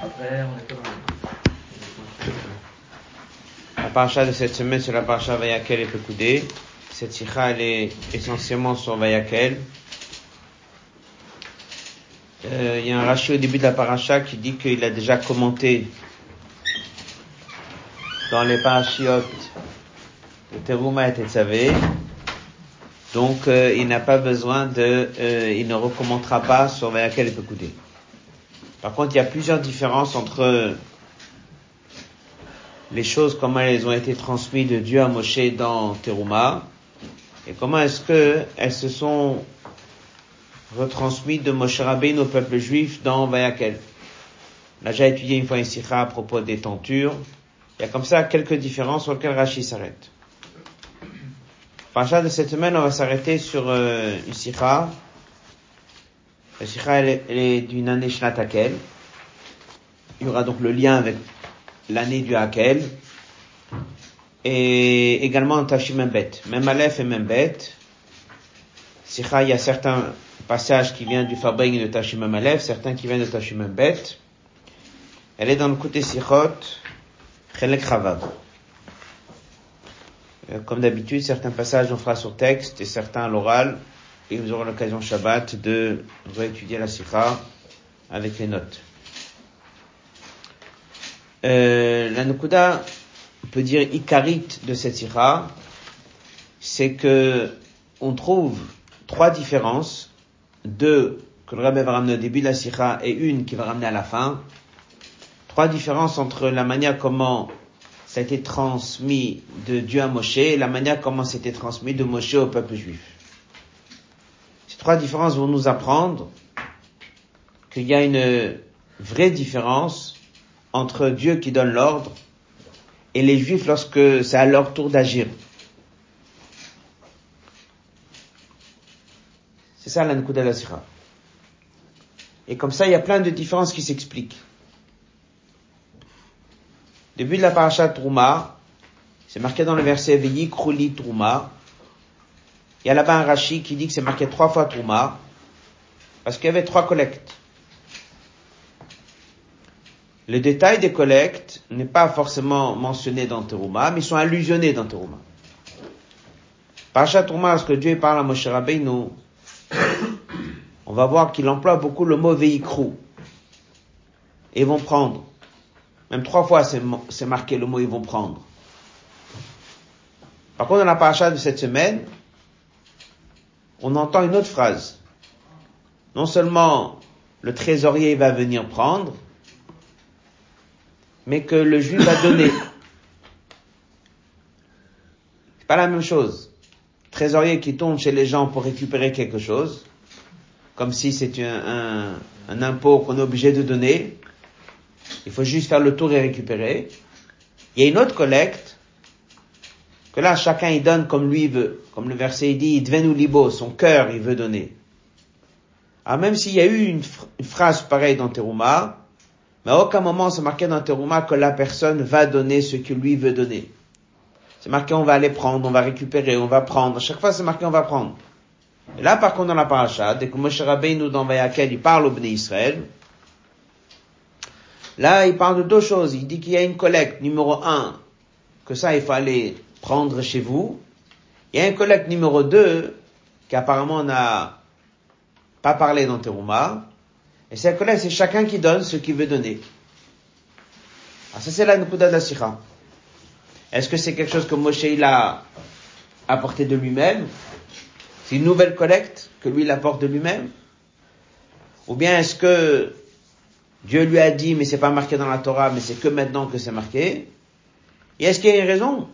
Après, on est La paracha de cette semaine, c'est la paracha Vayakel et Pekoudé. Cette sikha, elle est essentiellement sur Vayakel. Euh, il y a un rachis au début de la paracha qui dit qu'il a déjà commenté dans les parachiotes de Teruma et Tetzavé. Donc, euh, il n'a pas besoin de, euh, il ne recommentera pas sur Vayakel et Pekoudé. Par contre, il y a plusieurs différences entre les choses, comment elles ont été transmises de Dieu à Moshe dans Teruma, et comment est-ce que elles se sont retransmises de Moshe Rabbein au peuple juif dans Vayakel. On a déjà étudié une fois une sikha à propos des tentures. Il y a comme ça quelques différences sur lesquelles Rashi s'arrête. Parachat de cette semaine, on va s'arrêter sur euh, une sikha la sikha, elle, est d'une année Shnatakel. Il y aura donc le lien avec l'année du Hakel. Et également Tashimembet. Même Aleph et Membet. Sikha, il y a certains passages qui viennent du Fabring de Tashimem Aleph, certains qui viennent de Tashimembet. Elle est dans le côté Sichot, Chelek Chavav. Euh, comme d'habitude, certains passages on fera sur texte et certains à l'oral et vous aurez l'occasion Shabbat de réétudier la Sikha avec les notes. Euh, la Nukuda, on peut dire Ikarit de cette Sikha, c'est que on trouve trois différences, deux que le Rabbi va ramener au début de la Sikha et une qui va ramener à la fin. Trois différences entre la manière comment ça a été transmis de Dieu à Moshe et la manière comment c'était transmis de Moshe au peuple juif trois différences vont nous apprendre qu'il y a une vraie différence entre Dieu qui donne l'ordre et les Juifs lorsque c'est à leur tour d'agir. C'est ça l'Ankou de la Sira. Et comme ça, il y a plein de différences qui s'expliquent. Début de la paracha Trouma, c'est marqué dans le verset Veyi Kruli Trouma, il y a là-bas un Rashi qui dit que c'est marqué trois fois Trouma, parce qu'il y avait trois collectes. Le détail des collectes n'est pas forcément mentionné dans Terouma, mais ils sont allusionnés dans Terouma. Parachat Trouma, lorsque Dieu parle à Moshe Rabbeinu, on va voir qu'il emploie beaucoup le mot véhicrou. Et ils vont prendre. Même trois fois c'est marqué le mot ils vont prendre. Par contre, dans la paracha de cette semaine, on entend une autre phrase. Non seulement le trésorier va venir prendre, mais que le juif va donner. C'est pas la même chose. Trésorier qui tombe chez les gens pour récupérer quelque chose, comme si c'est un, un impôt qu'on est obligé de donner. Il faut juste faire le tour et récupérer. Il y a une autre collecte que là, chacun il donne comme lui veut. Comme le verset dit, devenu libo, son cœur il veut donner. Alors même s'il y a eu une, phrase pareille dans Teruma, mais à aucun moment c'est marqué dans Teruma que la personne va donner ce que lui veut donner. C'est marqué on va aller prendre, on va récupérer, on va prendre. À chaque fois c'est marqué on va prendre. Et là par contre dans la paracha, dès que Moshe Rabbeinu dans Vayakel, il parle au Bnei Israël, là il parle de deux choses. Il dit qu'il y a une collecte, numéro un, que ça il faut aller prendre chez vous. Il y a un collecte numéro 2 qui apparemment n'a pas parlé dans Teruma. Et cette collecte, c'est chacun qui donne ce qu'il veut donner. Alors ça, c'est la Nukuda. Est-ce que c'est quelque chose que Moshe il a apporté de lui-même? C'est une nouvelle collecte que lui il apporte de lui-même? Ou bien est-ce que Dieu lui a dit, mais c'est pas marqué dans la Torah, mais c'est que maintenant que c'est marqué? Et est-ce qu'il y a une raison?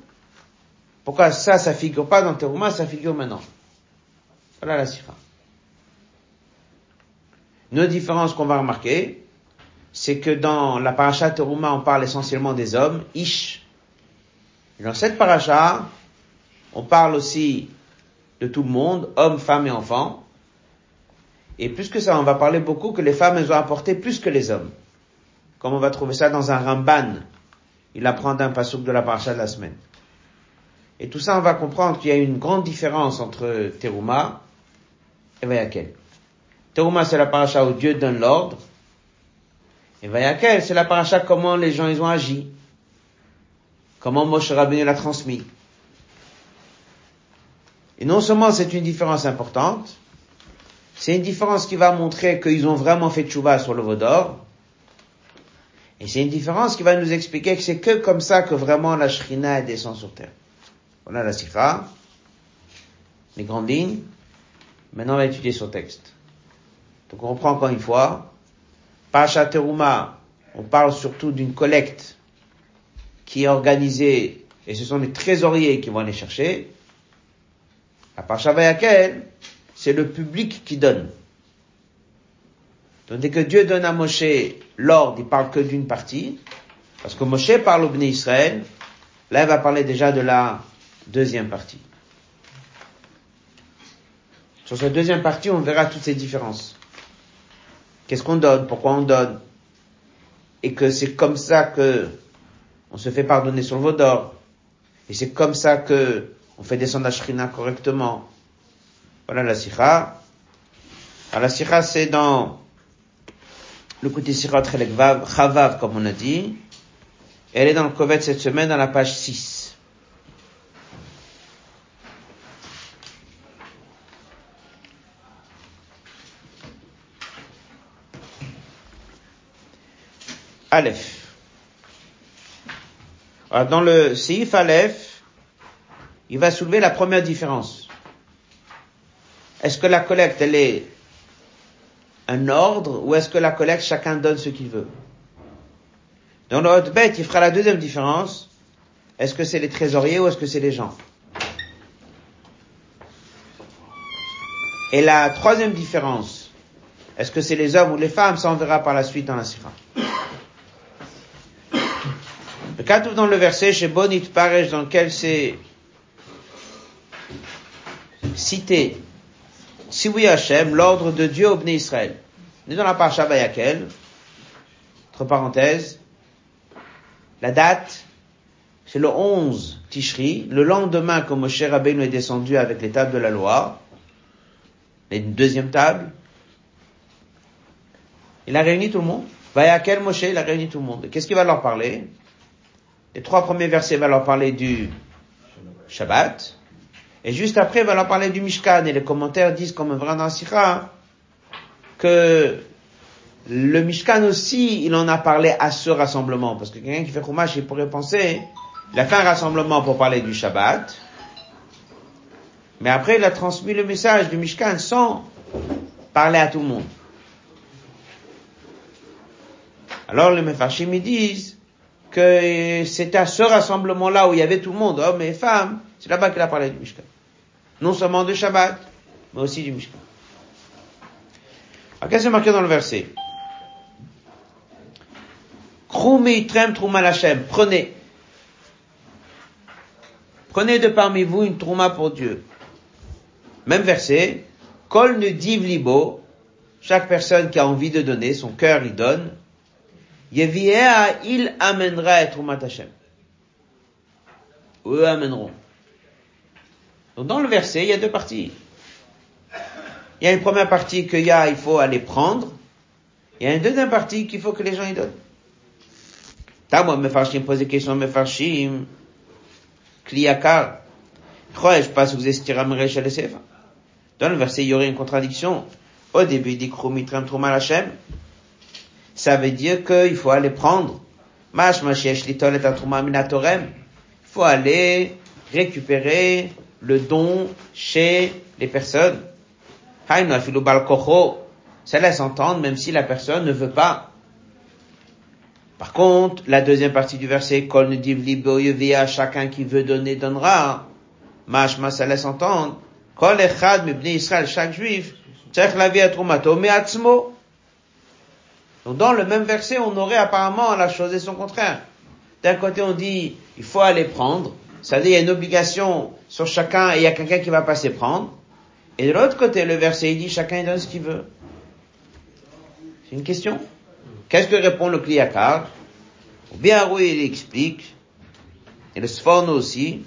Pourquoi ça, ça figure pas dans Teruma, ça figure maintenant Voilà la sira. Une autre différence qu'on va remarquer, c'est que dans la paracha Teruma, on parle essentiellement des hommes, Ish. dans cette paracha, on parle aussi de tout le monde, hommes, femmes et enfants. Et plus que ça, on va parler beaucoup que les femmes, elles ont apporté plus que les hommes. Comme on va trouver ça dans un Ramban. Il apprend d'un pasuk de la paracha de la semaine. Et tout ça, on va comprendre qu'il y a une grande différence entre Teruma et Vayakel. Teruma, c'est la paracha où Dieu donne l'ordre, Et Vayakel, c'est la paracha comment les gens ils ont agi. Comment Moshe Rabbeinu l'a transmis. Et non seulement c'est une différence importante, c'est une différence qui va montrer qu'ils ont vraiment fait tchouva sur le Vaudor, et c'est une différence qui va nous expliquer que c'est que comme ça que vraiment la Shrina descend sur terre. Voilà la Sikha, les grandes lignes. Maintenant, on va étudier son texte. Donc, on reprend encore une fois. Pacha Teruma, on parle surtout d'une collecte qui est organisée, et ce sont les trésoriers qui vont aller chercher. À Pacha Vayakel, c'est le public qui donne. Donc, dès que Dieu donne à Moshe l'ordre, il parle que d'une partie, parce que Moshe parle au Bnei Israël, là il va parler déjà de la deuxième partie. Sur cette deuxième partie, on verra toutes ces différences. Qu'est-ce qu'on donne, pourquoi on donne, et que c'est comme ça que on se fait pardonner sur le Vaudor, et c'est comme ça que on fait descendre la Shrina correctement. Voilà la Sikha. Alors la Sikha, c'est dans le côté Sikha Vav, Chavav, comme on a dit. Elle est dans le Kovet cette semaine, dans la page 6. Aleph. Alors, dans le Seif Aleph, il va soulever la première différence. Est-ce que la collecte, elle est un ordre ou est-ce que la collecte, chacun donne ce qu'il veut? Dans le haute bête, il fera la deuxième différence. Est-ce que c'est les trésoriers ou est-ce que c'est les gens? Et la troisième différence, est-ce que c'est les hommes ou les femmes? Ça, on verra par la suite dans la sira. Le dans le verset chez Bonit Paresh dans lequel c'est cité si oui Hachem, l'ordre de Dieu au Bnei Israël. On dans la Parasha Bayakel, entre parenthèses, la date, c'est le 11 Tishri, le lendemain que Moshe Rabbeinu est descendu avec les tables de la loi, une deuxième table, il a réuni tout le monde. Bayakel Moshe, il a réuni tout le monde. Qu'est-ce qu'il va leur parler? Les trois premiers versets vont leur parler du Shabbat. Et juste après, va leur parler du Mishkan. Et les commentaires disent, comme un vrai Sikha, que le Mishkan aussi, il en a parlé à ce rassemblement. Parce que quelqu'un qui fait Chumash, il pourrait penser, il a fait un rassemblement pour parler du Shabbat. Mais après, il a transmis le message du Mishkan sans parler à tout le monde. Alors les Mefarshim, ils disent, que c'était à ce rassemblement-là où il y avait tout le monde, hommes et femmes, c'est là-bas qu'il a parlé du Mishkan. Non seulement de Shabbat, mais aussi du Mishkan. Alors, qu'est-ce qui est marqué dans le verset? Prenez. Prenez de parmi vous une trouma pour Dieu. Même verset. Kol ne div libo. Chaque personne qui a envie de donner, son cœur il donne il amènera et Trumat Hashem. Eux amèneront. Donc dans le verset, il y a deux parties. Il y a une première partie qu'il y a, il faut aller prendre. Il y a une deuxième partie qu'il faut que les gens y donnent. T'as moi, Mefarshim pose des questions, Mefarshim. Kliyakar. Je pas si vous estirez Dans le verset, il y aurait une contradiction. Au début, il dit Krumitram Trumal Hashem ça veut dire qu'il faut aller prendre. Il faut aller récupérer le don chez les personnes. Ça laisse entendre même si la personne ne veut pas. Par contre, la deuxième partie du verset, Kol chacun qui veut donner donnera. Mashma, ça laisse entendre. Kol echad Israël, chaque juif, la vie atzmo. Donc dans le même verset, on aurait apparemment la chose et son contraire. D'un côté, on dit, il faut aller prendre. Ça veut dire, il y a une obligation sur chacun et il y a quelqu'un qui va passer prendre. Et de l'autre côté, le verset, il dit, chacun donne ce qu'il veut. C'est une question. Qu'est-ce que répond le Kliyakar Bien oui, il explique, et le Sforno aussi,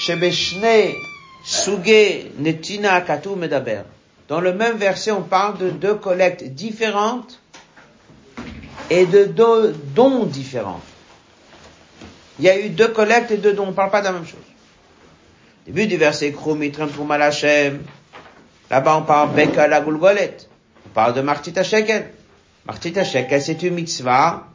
Suge Netina Medaber. Dans le même verset, on parle de deux collectes différentes et de do- dons différents. Il y a eu deux collectes et deux dons, on ne parle pas de la même chose. Début du verset Krumitram Trumal Hashem. Là-bas, on parle Beka la Gulgolet. On parle de Martita Shekel. Martita Shekel, c'est une mitzvah,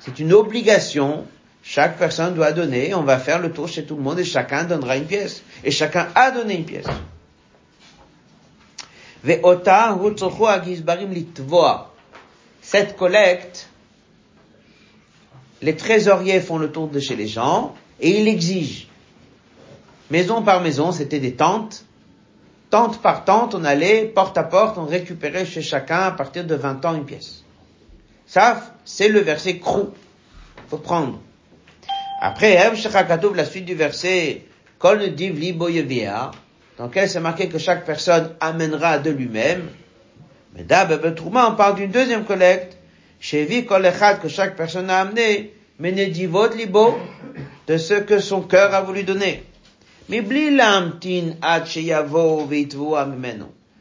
c'est une obligation. Chaque personne doit donner, on va faire le tour chez tout le monde et chacun donnera une pièce. Et chacun a donné une pièce. Cette collecte, les trésoriers font le tour de chez les gens et ils exigent. Maison par maison, c'était des tentes. Tente par tente, on allait porte à porte, on récupérait chez chacun à partir de 20 ans une pièce. Ça, c'est le verset crou. Faut prendre. Après, Shechakatov, la suite du verset, Kol dans lequel c'est marqué que chaque personne amènera de lui-même. Mais Trouma, on parle d'une deuxième collecte. Chevi Kol Echad, que chaque personne a amené, Menedivot Libo, de ce que son cœur a voulu donner.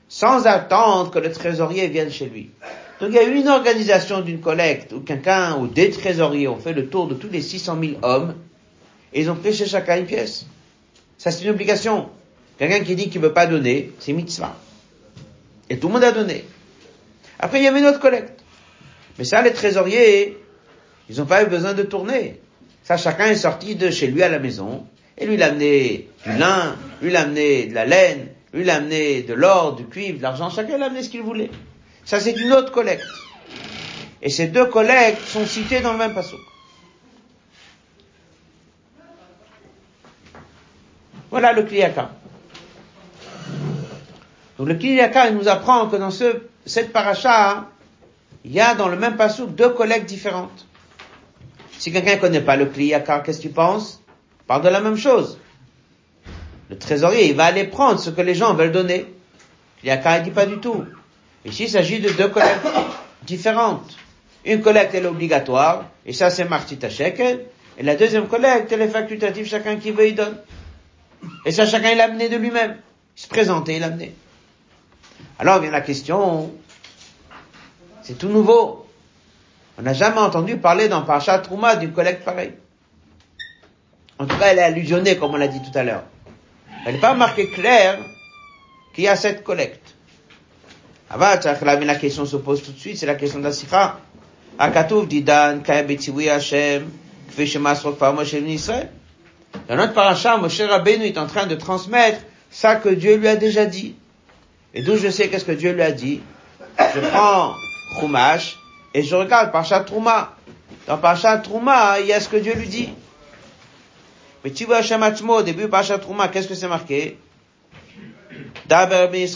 Sans attendre que le trésorier vienne chez lui. Donc il y a eu une organisation d'une collecte où quelqu'un ou des trésoriers ont fait le tour de tous les 600 000 hommes et ils ont pris chez chacun une pièce. Ça c'est une obligation. Quelqu'un qui dit qu'il ne veut pas donner, c'est mitzvah. Et tout le monde a donné. Après il y avait une autre collecte. Mais ça les trésoriers, ils n'ont pas eu besoin de tourner. Ça chacun est sorti de chez lui à la maison et lui il a amené du lin, lui il a amené de la laine, lui il a amené de l'or, du cuivre, de l'argent, chacun il a amené ce qu'il voulait. Ça, c'est une autre collecte. Et ces deux collectes sont citées dans le même passage. Voilà le Kliyaka. Donc le Kliyaka, il nous apprend que dans ce, cette paracha, il y a dans le même passage deux collectes différentes. Si quelqu'un ne connaît pas le Kliyaka, qu'est-ce qu'il pense Parle de la même chose. Le trésorier, il va aller prendre ce que les gens veulent donner. Kliyaka, il dit pas du tout. Ici, il s'agit de deux collectes différentes. Une collecte, elle est obligatoire, et ça, c'est Martita Shekel. Et la deuxième collecte, elle est facultative, chacun qui veut, il donne. Et ça, chacun, il l'a amené de lui-même. Il se présentait, il l'a amené. Alors vient la question, c'est tout nouveau. On n'a jamais entendu parler dans Parashat Trouma d'une collecte pareille. En tout cas, elle est allusionnée, comme on l'a dit tout à l'heure. Elle n'est pas marquée claire qu'il y a cette collecte. Avant, la question se pose tout de suite, c'est la question de Moshe. Dans notre paracha, Moshe Rabbeinu est en train de transmettre ça que Dieu lui a déjà dit. Et d'où je sais qu'est-ce que Dieu lui a dit? Je prends Chumash et je regarde Parashat Trouma. Dans Parashat Trouma, il y a ce que Dieu lui dit. Mais tu vois Hashem au début Parashat Trouma, qu'est-ce que c'est marqué? Daber ben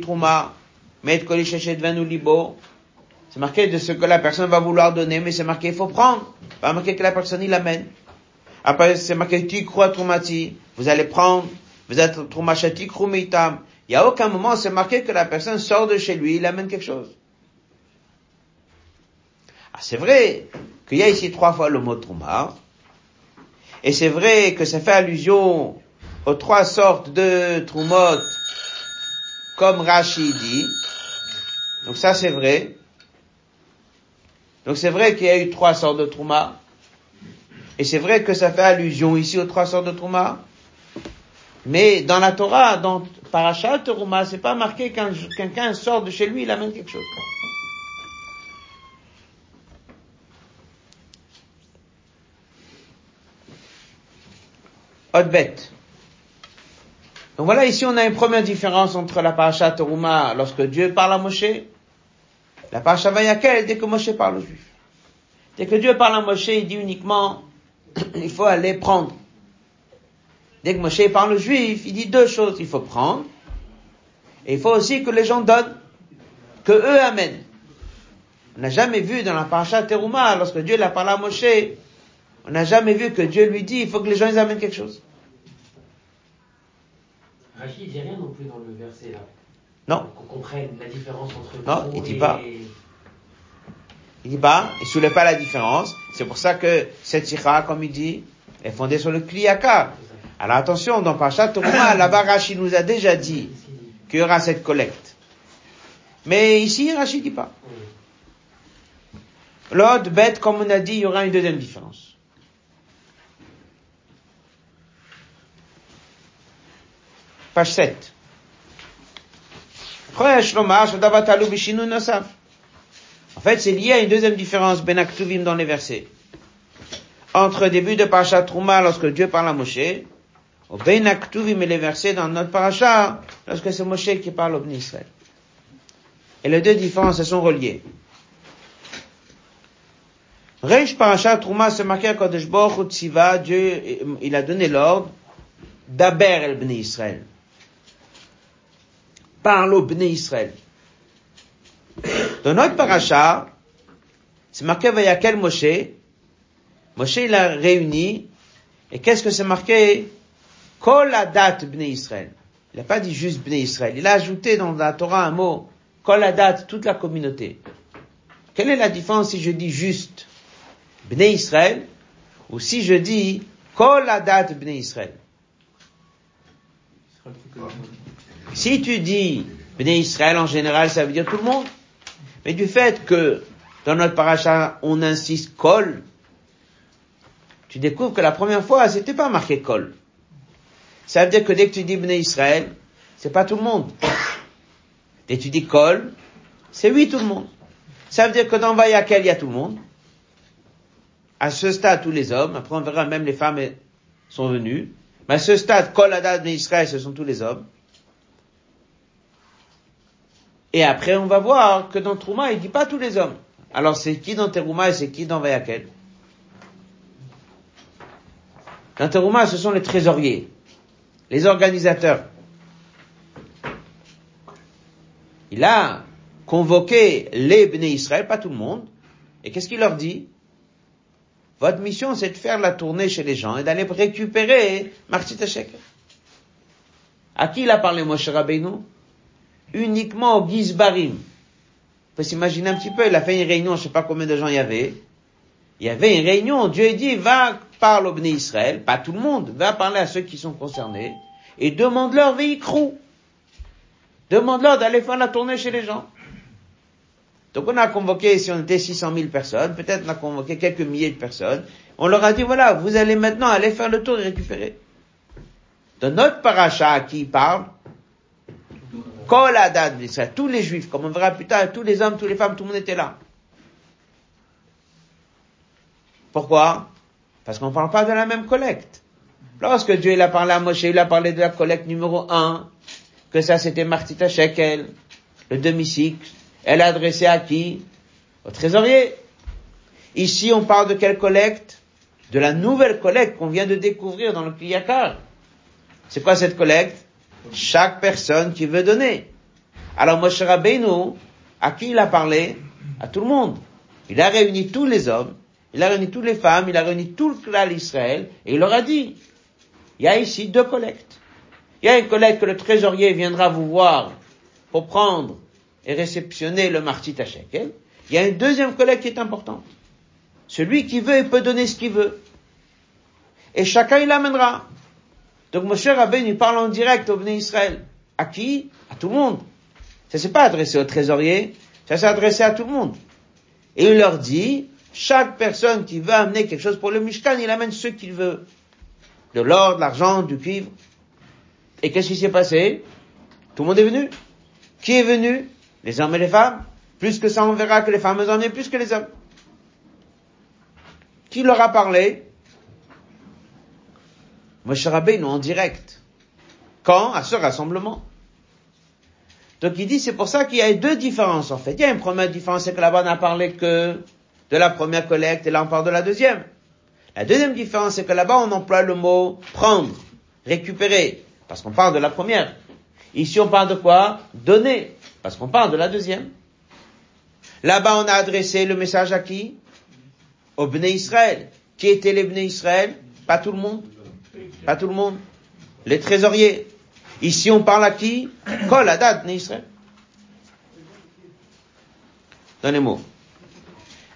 Trouma. C'est marqué de ce que la personne va vouloir donner, mais c'est marqué il faut prendre. Pas marqué que la personne il amène. Après c'est marqué tu crois troumati, vous allez prendre, vous êtes troumachati krumitam. Il y a aucun moment c'est marqué que la personne sort de chez lui, il amène quelque chose. Ah, c'est vrai qu'il y a ici trois fois le mot trouma. Et c'est vrai que ça fait allusion aux trois sortes de troumot, comme Rashi dit. Donc ça c'est vrai. Donc c'est vrai qu'il y a eu trois sortes de trouma. Et c'est vrai que ça fait allusion ici aux trois sortes de trouma. Mais dans la Torah, dans Parashat Trouma, c'est pas marqué quand quelqu'un sort de chez lui, il amène quelque chose. Bête. Donc voilà, ici on a une première différence entre la paracha Teruma lorsque Dieu parle à Moshe, la paracha Vayakel dès que Moshe parle aux Juifs. Dès que Dieu parle à Moshe, il dit uniquement, il faut aller prendre. Dès que Moshe parle aux Juifs, il dit deux choses, il faut prendre, et il faut aussi que les gens donnent, que eux amènent. On n'a jamais vu dans la paracha Teruma, lorsque Dieu l'a parlé à Moshe, on n'a jamais vu que Dieu lui dit, il faut que les gens ils amènent quelque chose. Rachid dit rien non plus dans le verset là. Non. Qu'on comprenne la différence entre Non, il dit et- pas. Il dit pas, il soulève pas la différence. C'est pour ça que cette sikha, comme il dit, est fondée sur le kliyaka. Alors attention, dans Parashat Teruma, là-bas, Rachid nous a déjà dit qu'il y aura cette collecte. Mais ici, Rachid dit pas. L'autre bête, comme on a dit, il y aura une deuxième différence. Page 7. En fait, c'est lié à une deuxième différence, Ben Aktuvim, dans les versets. Entre début de Parashat Trouma, lorsque Dieu parle à Moshe, au Ben Aktuvim et les versets dans notre Parashat, lorsque c'est Moshe qui parle au Ben Israël. Et les deux différences, elles sont reliées. Reish Parashat Trouma, c'est marqué à Kodesh Baruch Dieu, il a donné l'ordre d'Aber el Bnei Israël. Parle au Bnei Israël. Dans notre paracha, c'est marqué Vayakel Moshe. Moshe, il a réuni. Et qu'est-ce que c'est marqué? Kol Adat Bnei Israël. Il n'a pas dit juste Bnei Israël. Il a ajouté dans la Torah un mot. Kol Adat, toute la communauté. Quelle est la différence si je dis juste Bnei Israël ou si je dis Kol Adat Bnei Israël? Si tu dis Bnei Israël en général, ça veut dire tout le monde. Mais du fait que dans notre paracha, on insiste Kol, tu découvres que la première fois, c'était pas marqué Kol. Ça veut dire que dès que tu dis Bnei Israël, c'est pas tout le monde. Dès que tu dis Kol, c'est oui tout le monde. Ça veut dire que dans Vayakel, il y a tout le monde. À ce stade, tous les hommes. Après, on verra même les femmes sont venues. Mais à ce stade, Kol Adad Israël, ce sont tous les hommes. Et après, on va voir que dans Trouma, il dit pas tous les hommes. Alors, c'est qui dans Terouma et c'est qui dans Vayakel? Dans Terouma, ce sont les trésoriers, les organisateurs. Il a convoqué les Bnei Israël, pas tout le monde. Et qu'est-ce qu'il leur dit? Votre mission, c'est de faire la tournée chez les gens et d'aller récupérer Martit À qui il a parlé, Moshe Rabbeinu? Uniquement au Gizbarim. On peut s'imaginer un petit peu, il a fait une réunion, je sais pas combien de gens il y avait. Il y avait une réunion, Dieu a dit, va parler au Bnei Israël, pas tout le monde, va parler à ceux qui sont concernés, et demande-leur véhicrou. Demande-leur d'aller faire la tournée chez les gens. Donc on a convoqué, si on était 600 000 personnes, peut-être on a convoqué quelques milliers de personnes, on leur a dit, voilà, vous allez maintenant aller faire le tour et récupérer. Dans notre paracha qui parle, Kol Adad tous les juifs, comme on verra plus tard, tous les hommes, toutes les femmes, tout le monde était là. Pourquoi? Parce qu'on ne parle pas de la même collecte. Lorsque Dieu il a parlé à Moshe, il a parlé de la collecte numéro un, que ça c'était Martita Shekel, le demi-cycle. Elle a adressé à qui? Au trésorier. Ici, on parle de quelle collecte? De la nouvelle collecte qu'on vient de découvrir dans le Kliyakar. C'est quoi cette collecte? Chaque personne qui veut donner. Alors Moshe Rabbeinu, à qui il a parlé? À tout le monde. Il a réuni tous les hommes, il a réuni toutes les femmes, il a réuni tout le clan d'Israël, et il leur a dit, il y a ici deux collectes. Il y a une collecte que le trésorier viendra vous voir pour prendre et réceptionner le martit à shekel. Il y a une deuxième collecte qui est importante. Celui qui veut, il peut donner ce qu'il veut. Et chacun il l'amènera. Donc Moshe Rabbein, il parle en direct au Bnei Israël. À qui? À tout le monde. Ça s'est pas adressé au trésorier, ça s'est adressé à tout le monde. Et il leur dit, chaque personne qui veut amener quelque chose pour le Mishkan, il amène ce qu'il veut. De l'or, de l'argent, du cuivre. Et qu'est-ce qui s'est passé? Tout le monde est venu. Qui est venu? Les hommes et les femmes. Plus que ça, on verra que les femmes en ont plus que les hommes. Qui leur a parlé? Moshe Rabbeinu en direct. Quand? À ce rassemblement. Donc il dit, c'est pour ça qu'il y a deux différences en fait. Il y a une première différence, c'est que là-bas on n'a parlé que de la première collecte et là on parle de la deuxième. La deuxième différence, c'est que là-bas on emploie le mot prendre, récupérer, parce qu'on parle de la première. Ici on parle de quoi Donner, parce qu'on parle de la deuxième. Là-bas on a adressé le message à qui? Au Bnei Israël. Qui étaient les Bnei Israël? Pas tout le monde. Pas tout le monde. Les trésoriers. Ici, on parle à qui? Kol Adad Israël. Donnez-moi.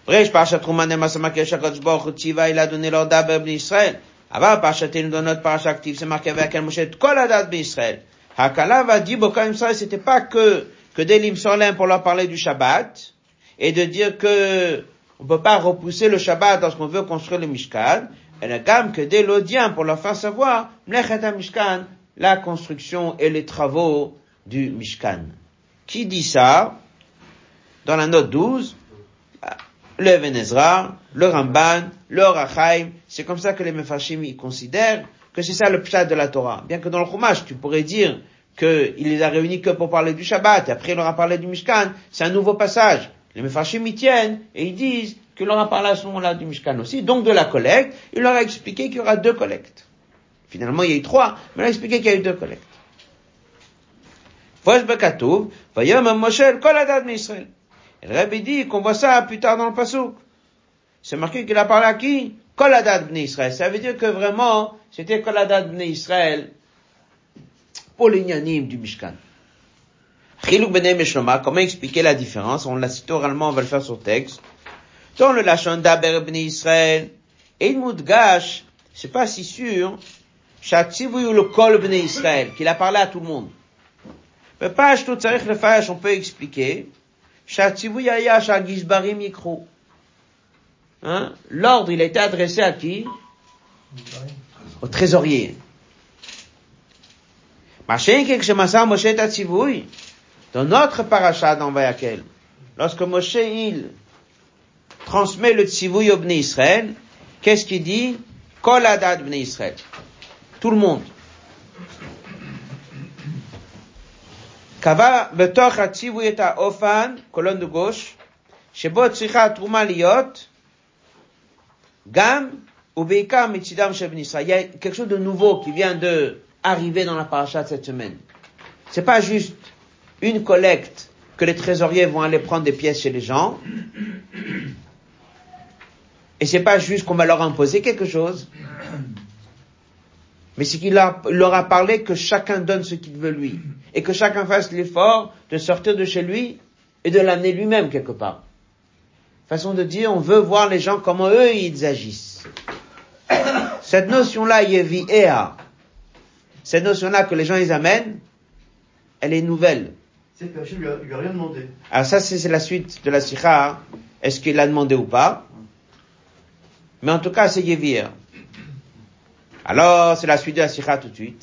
Brèche, Parashat Truman Nemasamake Shakadosh Baruch Tziva, il a donné l'ordre Ben Israël. Avant, Parashatenu dans notre parashat actif, c'est marqué avec un Moshe Kol Ben Israël. Hakala va dire, Bokam Israël, c'était pas que, que des limes pour leur parler du Shabbat, et de dire que on peut pas repousser le Shabbat lorsqu'on veut construire le Mishkan, et la gamme que dès l'Odien pour leur faire savoir, Mishkan, la construction et les travaux du Mishkan. Qui dit ça? Dans la note 12, le Venezra, le Ramban, le Rachaim, c'est comme ça que les Mefarshim ils considèrent que c'est ça le pshat de la Torah. Bien que dans le Chumash, tu pourrais dire qu'il les a réunis que pour parler du Shabbat, et après il leur a parlé du Mishkan, c'est un nouveau passage. Les Mefarshim y tiennent, et ils disent qu'il leur a parlé à ce moment-là du Mishkan aussi, donc de la collecte, il leur a expliqué qu'il y aura deux collectes. Finalement, il y a eu trois, mais il a expliqué qu'il y a eu deux collectes. Et le Rabbi dit qu'on voit ça plus tard dans le Passouk. C'est marqué qu'il a parlé à qui? Koladat Bnei Israël. Ça veut dire que vraiment, c'était Koladat Bnei Israël pour l'ignanim du Mishkan. Bnei comment expliquer la différence? On l'a cité oralement, on va le faire sur texte. Dans le Lachon d'Aber Israël, et Gash, c'est pas si sûr, ou le Kol Israël, qu'il a parlé à tout le monde. Mais pas tout le on peut expliquer Hein? L'ordre, il a été adressé à qui? Au trésorier. Dans notre parachat dans Vayakel, lorsque Moshe il transmet le tzivouy au Bnei Israël, qu'est-ce qu'il dit Kol adad Bnei Israël. Tout le monde. קבע בתוך הציווי את האופן, colonne de gauche, שבו צריכה התרומה להיות גם ובעיקר מצידם של בני ישראל. Il y a quelque chose de nouveau qui vient de arriver dans la paracha de cette semaine. C'est pas juste une collecte que les trésoriers vont aller prendre des pièces chez les gens. et c'est pas juste qu'on va leur imposer quelque chose. Mais c'est qu'il leur a parlé que chacun donne ce qu'il veut lui. Et que chacun fasse l'effort de sortir de chez lui et de l'amener lui-même quelque part. Façon de dire, on veut voir les gens comment eux ils agissent. Cette notion-là, Ea, cette notion-là que les gens ils amènent, elle est nouvelle. C'est que lui lui a rien demandé. Alors ça, c'est la suite de la sikha. Est-ce qu'il a demandé ou pas? Mais en tout cas, c'est Yevir. Alors, c'est la suite de la sikha tout de suite.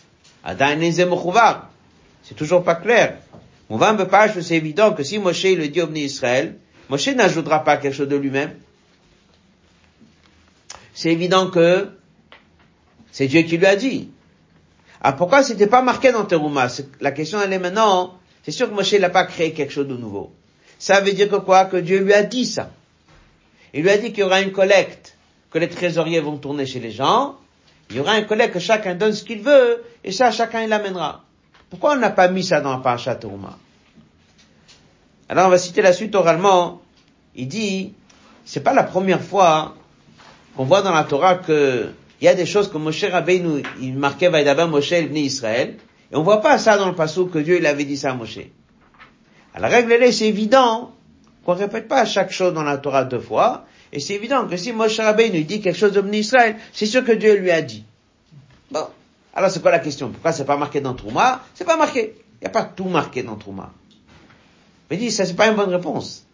C'est toujours pas clair. c'est évident que si Moshe le dit au Israël, Moshe n'ajoutera pas quelque chose de lui-même. C'est évident que c'est Dieu qui lui a dit. Ah, pourquoi c'était pas marqué dans Teruma? La question elle est maintenant, c'est sûr que Moshe n'a pas créé quelque chose de nouveau. Ça veut dire que quoi? Que Dieu lui a dit ça. Il lui a dit qu'il y aura une collecte, que les trésoriers vont tourner chez les gens, il y aura un collègue que chacun donne ce qu'il veut, et ça, chacun il l'amènera. Pourquoi on n'a pas mis ça dans la parasha Touma Alors on va citer la suite oralement. Il dit, c'est pas la première fois qu'on voit dans la Torah que il y a des choses que Moshe Rabbeinu, il marquait Vaïdaba Moshe venu Israël, et on voit pas ça dans le passage que Dieu il avait dit ça à Moshe. À la règle, c'est évident qu'on répète pas chaque chose dans la Torah deux fois, et c'est évident que si Moshe Rabbeinu dit quelque chose de Israël, c'est sûr que Dieu lui a dit. Bon. Alors c'est quoi la question? Pourquoi c'est pas marqué dans Trouma? C'est pas marqué. Il n'y a pas tout marqué dans Trouma. Mais dit, ça c'est pas une bonne réponse.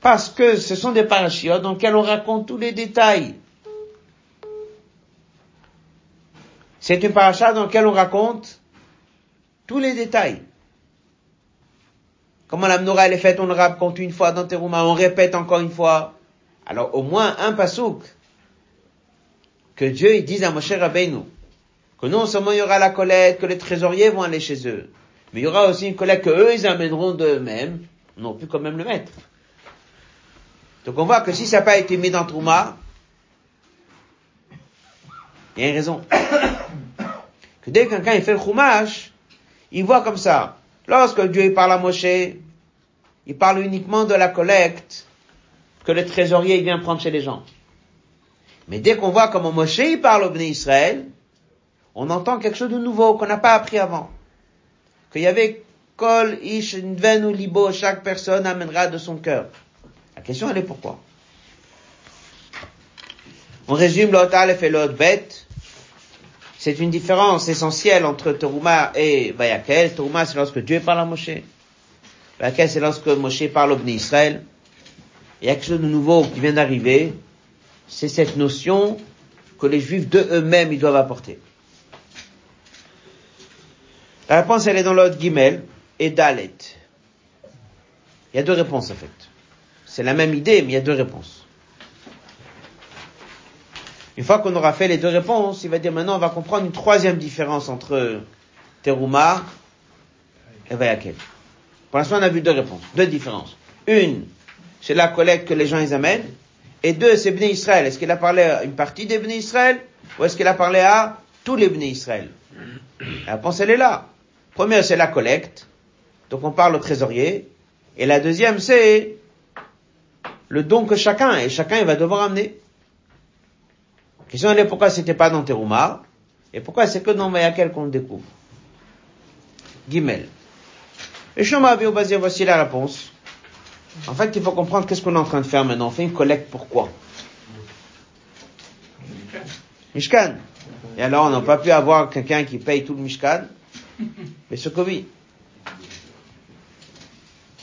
Parce que ce sont des parachiotes dans lesquels on raconte tous les détails. C'est une paracha dans laquelle on raconte tous les détails. Comment la menorah elle est faite, on le raconte une fois dans Teruma, on répète encore une fois. Alors au moins un pasouk que Dieu il dise à Moshe Rabbeinu que non seulement il y aura la collecte, que les trésoriers vont aller chez eux, mais il y aura aussi une collecte que eux ils amèneront d'eux-mêmes, on aurait pu quand même le mettre. Donc on voit que si ça n'a pas été mis dans Trouma, il y a une raison. que dès que quelqu'un il fait le chumash, il voit comme ça. Lorsque Dieu parle à Moshe, il parle uniquement de la collecte que le trésorier vient prendre chez les gens. Mais dès qu'on voit comment Moshe parle au Bnei Israël, on entend quelque chose de nouveau qu'on n'a pas appris avant. Qu'il y avait Kol Ish ou Libo, chaque personne amènera de son cœur. La question elle est pourquoi? On résume l'autre Aleph et l'autre bête. C'est une différence essentielle entre Teruma et Vayakel. Teruma, c'est lorsque Dieu parle à Moshe. Vayakel, c'est lorsque Moshe parle au Bnei Israël. il y a quelque chose de nouveau qui vient d'arriver, c'est cette notion que les juifs de eux-mêmes, ils doivent apporter. La réponse, elle est dans l'ordre Gimel et Dalet. Il y a deux réponses, en fait. C'est la même idée, mais il y a deux réponses. Une fois qu'on aura fait les deux réponses, il va dire maintenant on va comprendre une troisième différence entre Teruma et Vayakel. Pour l'instant, on a vu deux réponses, deux différences. Une, c'est la collecte que les gens ils amènent. Et deux, c'est Bnei Israël. Est-ce qu'il a parlé à une partie des Bnei Israël ou est-ce qu'il a parlé à tous les Bnei Israël? La réponse, elle est là. Première, c'est la collecte. Donc on parle au trésorier. Et la deuxième, c'est le don que chacun, et chacun il va devoir amener. La question elle est pourquoi c'était pas dans Terouma, et pourquoi c'est que dans Vayakel qu'on le découvre. Gimel. Et Shema basé, voici la réponse. En fait, il faut comprendre qu'est-ce qu'on est en train de faire maintenant. On fait une collecte pourquoi Mishkan. Et alors, on n'a pas pu avoir quelqu'un qui paye tout le Mishkan, mais ce Covid.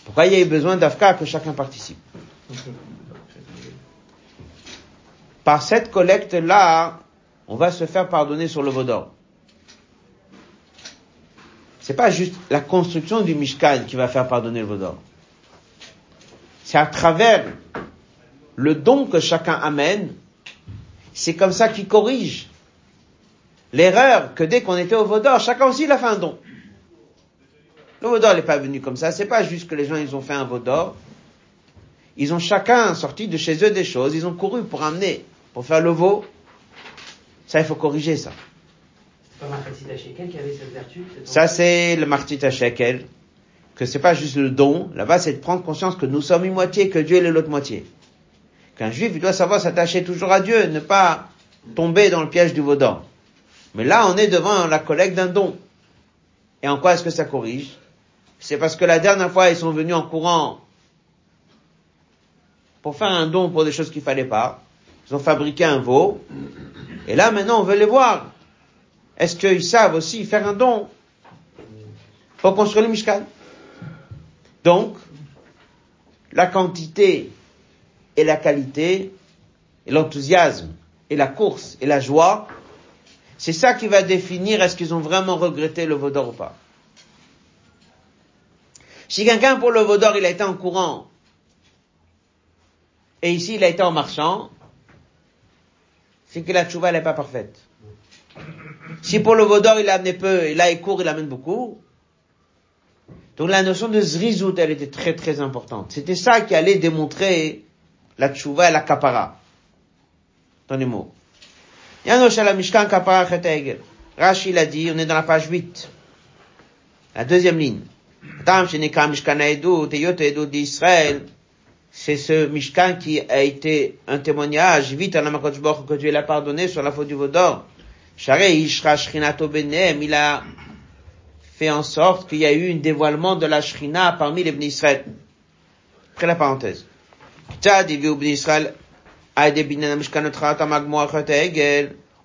Pourquoi il y a eu besoin d'Afka que chacun participe? Par cette collecte-là, on va se faire pardonner sur le Vaudor. C'est pas juste la construction du Mishkan qui va faire pardonner le Vaudor. C'est à travers le don que chacun amène, c'est comme ça qu'il corrige l'erreur que dès qu'on était au Vaudor, chacun aussi il a fait un don. Le Vaudor n'est pas venu comme ça, c'est pas juste que les gens ils ont fait un Vaudor. Ils ont chacun sorti de chez eux des choses, ils ont couru pour amener, pour faire le veau. Ça, il faut corriger ça. C'est pas Martita Shekel qui avait cette vertu cette Ça, c'est le Martita Shekel, que c'est pas juste le don. Là-bas, c'est de prendre conscience que nous sommes une moitié, que Dieu est l'autre moitié. Qu'un juif, il doit savoir s'attacher toujours à Dieu, ne pas tomber dans le piège du vaudor. Mais là, on est devant la collecte d'un don. Et en quoi est-ce que ça corrige? C'est parce que la dernière fois, ils sont venus en courant pour faire un don pour des choses qu'il fallait pas. Ils ont fabriqué un veau. Et là, maintenant, on veut les voir. Est-ce qu'ils savent aussi faire un don pour construire le Mishkan? Donc, la quantité et la qualité, et l'enthousiasme, et la course, et la joie, c'est ça qui va définir est-ce qu'ils ont vraiment regretté le Vaudor ou pas. Si quelqu'un pour le Vaudor, il a été en courant, et ici il a été en marchant, c'est que la tchouva n'est pas parfaite. Si pour le Vaudor il a amené peu, et là il court, il amène beaucoup, donc la notion de zrizout, elle était très très importante. C'était ça qui allait démontrer la tchouva et la kapara. Dans les mots. Yanosh la Mishkan kapara. Rashi l'a dit, on est dans la page 8. La deuxième ligne. Tam Mishkan Haedut d'Israël. C'est ce Mishkan qui a été un témoignage, vite à la Baruch que Dieu l'a pardonné sur la faute du Vaudor. Il a fait en sorte qu'il y a eu un dévoilement de la Shrina parmi les Israël. Après la parenthèse.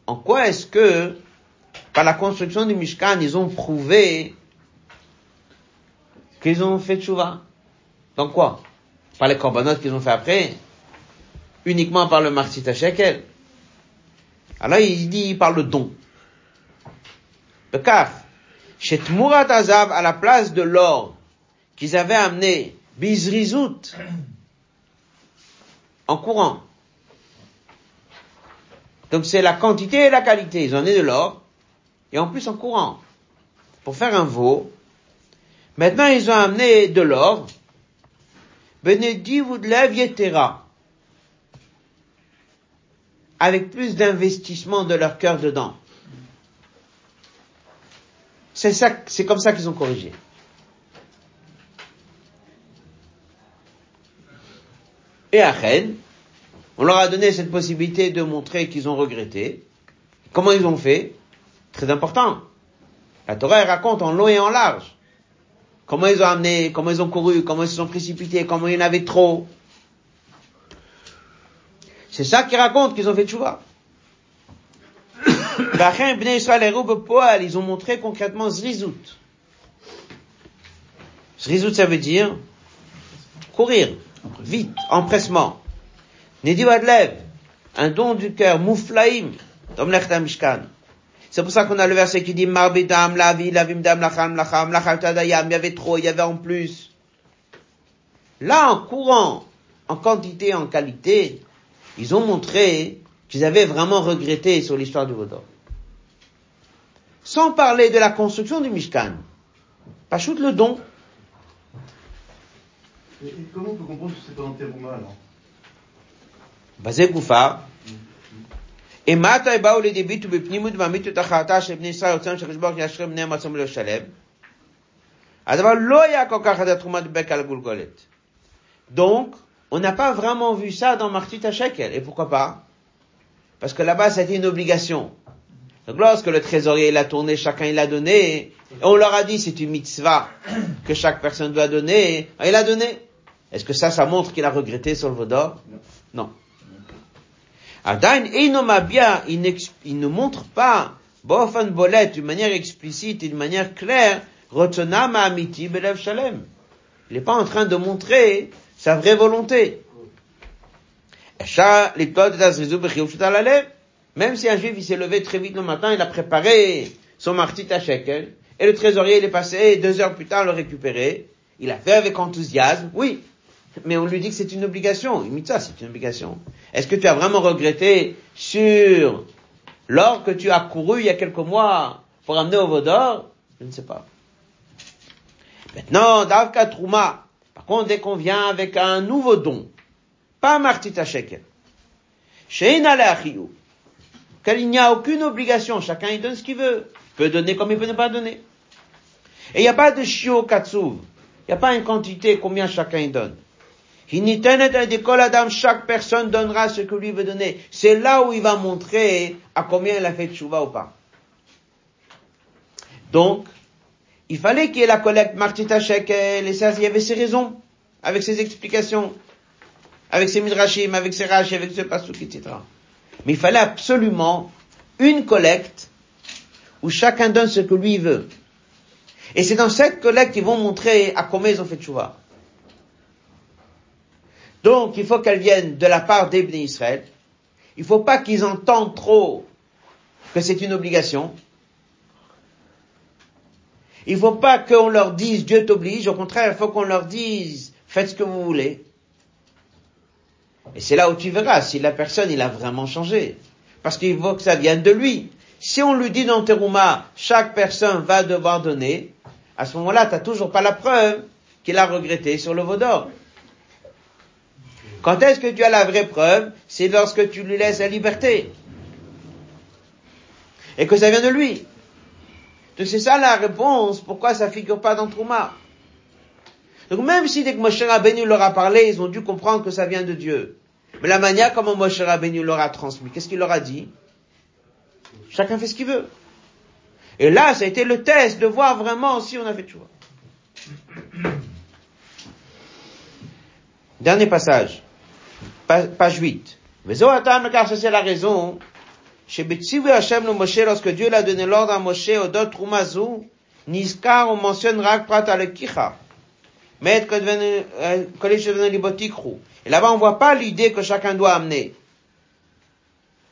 En quoi est-ce que, par la construction du Mishkan, ils ont prouvé qu'ils ont fait tchouva? Donc quoi? Par les corbanotes qu'ils ont fait après? Uniquement par le Marsita Shekel? Alors il dit, il parle de don. Car, chez Tmurat Azav, à la place de l'or qu'ils avaient amené, Bizrizout, en courant. Donc c'est la quantité et la qualité. Ils ont amené de l'or, et en plus en courant. Pour faire un veau. Maintenant, ils ont amené de l'or. Benedi Voudlev Yetera. Avec plus d'investissement de leur cœur dedans. C'est ça, c'est comme ça qu'ils ont corrigé. Et à Rennes, on leur a donné cette possibilité de montrer qu'ils ont regretté. Comment ils ont fait? Très important. La Torah raconte en long et en large. Comment ils ont amené, comment ils ont couru, comment ils se sont précipités, comment il y en avait trop. C'est ça qui raconte qu'ils ont fait tchouva. ils ont montré concrètement Zrizout. Zrizout, ça veut dire courir, Vite, empressement. Nedi Wadlev, un don du cœur, mouflaim, domlechta mishkan. C'est pour ça qu'on a le verset qui dit Marbidam, la vie, la vimdam, lacham, lacham, lacham, il y avait trop, il y avait en plus. Là, en courant, en quantité, en qualité, ils ont montré qu'ils avaient vraiment regretté sur l'histoire du Vaudor. Sans parler de la construction du Mishkan. Pas shoot le don. Et, comment on peut comprendre que c'est pas dans Terouma alors Basé Goufa. Et mata באו לידי ביטוי בפנימות ואמיתות החלטה של בני ישראל רוצים שהקדוש ברוך הוא ישרה בניהם עצמם לשלם. הדבר לא היה כל כך עד התרומה דבק על הגולגולת. Donc, on n'a pas vraiment vu ça dans Martit Shekel. Et pourquoi pas Parce que là-bas, c'était une obligation. Donc lorsque le trésorier l'a tourné, chacun il a donné, et on leur a dit c'est une mitzvah que chaque personne doit donner, il a donné. Est-ce que ça, ça montre qu'il a regretté sur le Vaudor Non. Adain, il, ne montre pas, bofan bolet, d'une manière explicite d'une manière claire, rotonama amiti belev shalem. Il n'est pas en train de montrer sa vraie volonté. Même si un juif il s'est levé très vite le matin, il a préparé son martit à shekel, et le trésorier il est passé deux heures plus tard le récupérer, il a fait avec enthousiasme, oui, mais on lui dit que c'est une obligation. Il dit ça, c'est une obligation. Est-ce que tu as vraiment regretté sur l'or que tu as couru il y a quelques mois pour amener au Vaudor? Je ne sais pas. Maintenant, Davka Trouma. Par contre, dès qu'on vient avec un nouveau don, pas Martita Shekel, Leachiyou, qu'il n'y a aucune obligation, chacun il donne ce qu'il veut. Il peut donner comme il peut ne pas donner. Et il n'y a pas de shio katsuv. Il n'y a pas une quantité combien chacun il donne. Chaque personne donnera ce que lui veut donner. C'est là où il va montrer à combien il a fait chouva ou pas. Donc, il fallait qu'il y ait la collecte Martita Shekel, et ça, il y avait ses raisons, avec ses explications, avec ses midrashim, avec ses rachis, avec ses pasouk, etc. Mais il fallait absolument une collecte où chacun donne ce que lui veut. Et c'est dans cette collecte qu'ils vont montrer à combien ils ont fait chouva. Donc, il faut qu'elle vienne de la part d'Ibn Israël. Il ne faut pas qu'ils entendent trop que c'est une obligation. Il ne faut pas qu'on leur dise Dieu t'oblige. Au contraire, il faut qu'on leur dise faites ce que vous voulez. Et c'est là où tu verras si la personne, il a vraiment changé. Parce qu'il faut que ça vienne de lui. Si on lui dit dans Terouma, chaque personne va devoir donner, à ce moment-là, tu n'as toujours pas la preuve qu'il a regretté sur le Vaudor. Quand est-ce que tu as la vraie preuve? C'est lorsque tu lui laisses la liberté. Et que ça vient de lui. Donc c'est ça la réponse, pourquoi ça figure pas dans Trouma? Donc même si dès que Moshe Rabbeinu leur a parlé, ils ont dû comprendre que ça vient de Dieu. Mais la manière comment Moshe Rabbeinu leur a transmis, qu'est-ce qu'il leur a dit? Chacun fait ce qu'il veut. Et là, ça a été le test de voir vraiment si on a fait. Dernier passage page 8. Mais car c'est la raison, chez Hashem le Moshe, lorsque Dieu l'a donné l'ordre à Moshe, au d'autres Rumazu, Niskar, on mentionne Rak Prat al Kicha. Mais Et là-bas, on voit pas l'idée que chacun doit amener.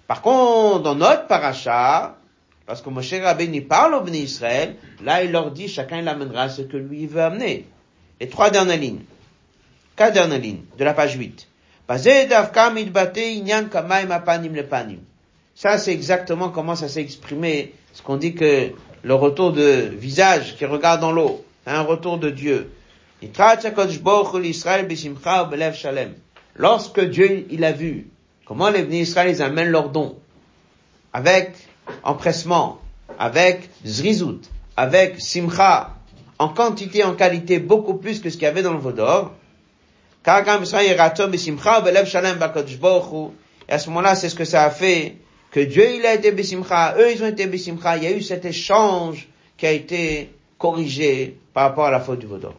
Par contre, dans notre paracha, lorsque Moshe Rabbeinu parle au Bnei Israël, là, il leur dit, chacun il amènera ce que lui veut amener. Les trois dernières lignes. Quatre dernières lignes de la page 8. Ça, c'est exactement comment ça s'est exprimé, ce qu'on dit que le retour de visage qui regarde dans l'eau, un retour de Dieu. Lorsque Dieu, il a vu comment les Israël, ils amènent leurs dons, avec empressement, avec zrizout, avec simcha, en quantité, en qualité, beaucoup plus que ce qu'il y avait dans le Vaudor, et à ce moment-là, c'est ce que ça a fait, que Dieu il a été Bessimcha, eux ils ont été Bessimcha, il y a eu cet échange qui a été corrigé par rapport à la faute du Vaudor.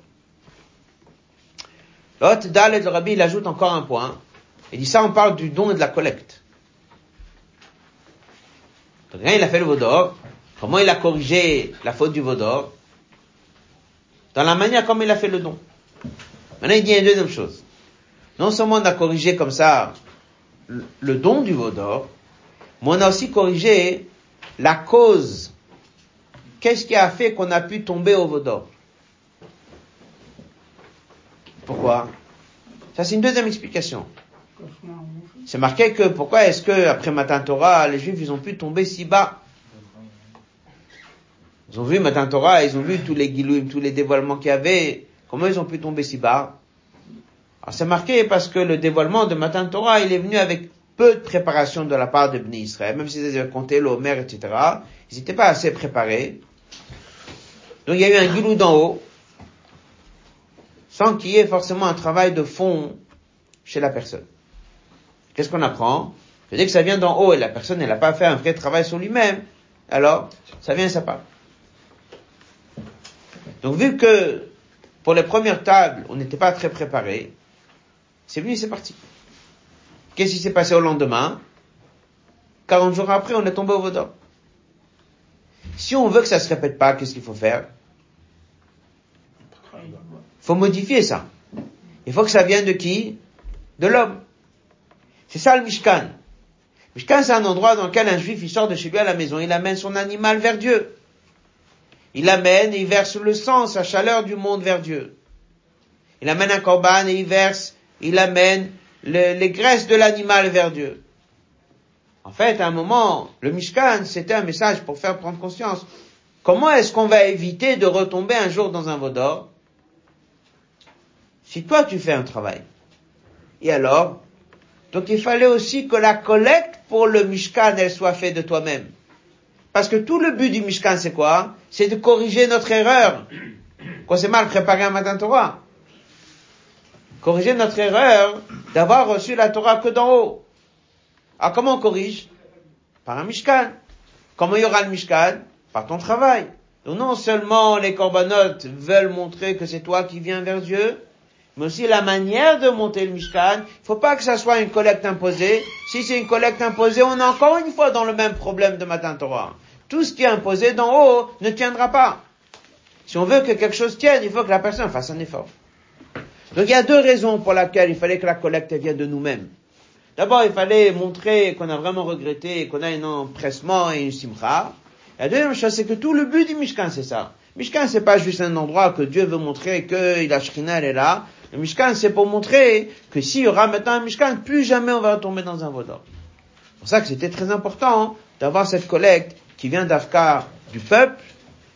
L'autre Dalet, le Rabbi, il ajoute encore un point. Il dit ça, on parle du don et de la collecte. Donc, il a fait le Vaudor. Comment il a corrigé la faute du Vaudor? Dans la manière comme il a fait le don. Maintenant, il dit une deuxième chose. non seulement on a corrigé comme ça le don du veau d'or, mais on a aussi corrigé la cause. Qu'est-ce qui a fait qu'on a pu tomber au veau d'or? Pourquoi? Ça c'est une deuxième explication. C'est marqué que pourquoi est-ce que après Matin Torah, les Juifs ils ont pu tomber si bas? Ils ont vu Matin Torah, ils ont vu tous les guilouim, tous les dévoilements qu'il y avait. Comment ils ont pu tomber si bas? Alors c'est marqué parce que le dévoilement de Matin Torah, il est venu avec peu de préparation de la part de Bnei Israël, même s'ils avaient compté l'Omer, etc. Ils n'étaient pas assez préparés. Donc il y a eu un guilou d'en haut, sans qu'il y ait forcément un travail de fond chez la personne. Qu'est-ce qu'on apprend? Dès que ça vient d'en haut et la personne n'a pas fait un vrai travail sur lui-même, alors ça vient et ça part. Donc vu que pour les premières tables, on n'était pas très préparé, c'est venu, c'est parti. Qu'est-ce qui s'est passé au lendemain? 40 jours après, on est tombé au Vaudor. Si on veut que ça se répète pas, qu'est-ce qu'il faut faire? Il faut modifier ça. Il faut que ça vienne de qui? De l'homme. C'est ça le Mishkan. Mishkan, c'est un endroit dans lequel un juif, il sort de chez lui à la maison, il amène son animal vers Dieu. Il amène et il verse le sang, sa chaleur du monde vers Dieu. Il amène un corban et il verse, il amène les graisses de l'animal vers Dieu. En fait, à un moment, le Mishkan, c'était un message pour faire prendre conscience. Comment est-ce qu'on va éviter de retomber un jour dans un vaudor Si toi tu fais un travail. Et alors? Donc il fallait aussi que la collecte pour le Mishkan, elle soit faite de toi-même. Parce que tout le but du Mishkan, c'est quoi? C'est de corriger notre erreur. Quand c'est mal préparé un matin Torah. Corriger notre erreur d'avoir reçu la Torah que d'en haut. Ah, comment on corrige? Par un Mishkan. Comment il y aura le Mishkan? Par ton travail. Donc non seulement les corbanotes veulent montrer que c'est toi qui viens vers Dieu, mais aussi la manière de monter le Mishkan. Faut pas que ça soit une collecte imposée. Si c'est une collecte imposée, on est encore une fois dans le même problème de Matin Torah. Tout ce qui est imposé d'en haut ne tiendra pas. Si on veut que quelque chose tienne, il faut que la personne fasse un effort. Donc il y a deux raisons pour lesquelles il fallait que la collecte vienne de nous-mêmes. D'abord, il fallait montrer qu'on a vraiment regretté, qu'on a un empressement et une simcha. La deuxième chose, c'est que tout le but du Mishkan, c'est ça. Mishkan, c'est pas juste un endroit que Dieu veut montrer que il a Shrina, elle est là. Le Mishkan, c'est pour montrer que s'il y aura maintenant un Mishkan, plus jamais on va tomber dans un vaudor. C'est pour ça que c'était très important d'avoir cette collecte qui vient d'Afkar du peuple,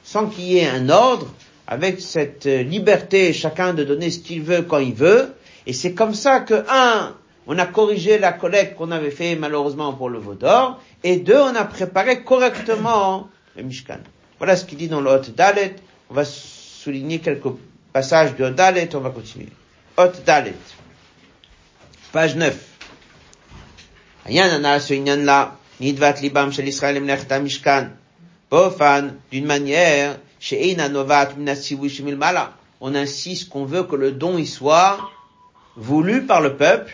sans qu'il y ait un ordre, avec cette euh, liberté chacun de donner ce qu'il veut quand il veut. Et c'est comme ça que, un, on a corrigé la collecte qu'on avait fait malheureusement pour le Vaudor, et deux, on a préparé correctement le Mishkan. Voilà ce qu'il dit dans le Hot Dalet. On va souligner quelques passages du Hot Dalet, on va continuer. Hot Dalet. Page 9. Nidvat libam shel Israël Mishkan. Bofan, d'une manière on insiste qu'on veut que le don y soit voulu par le peuple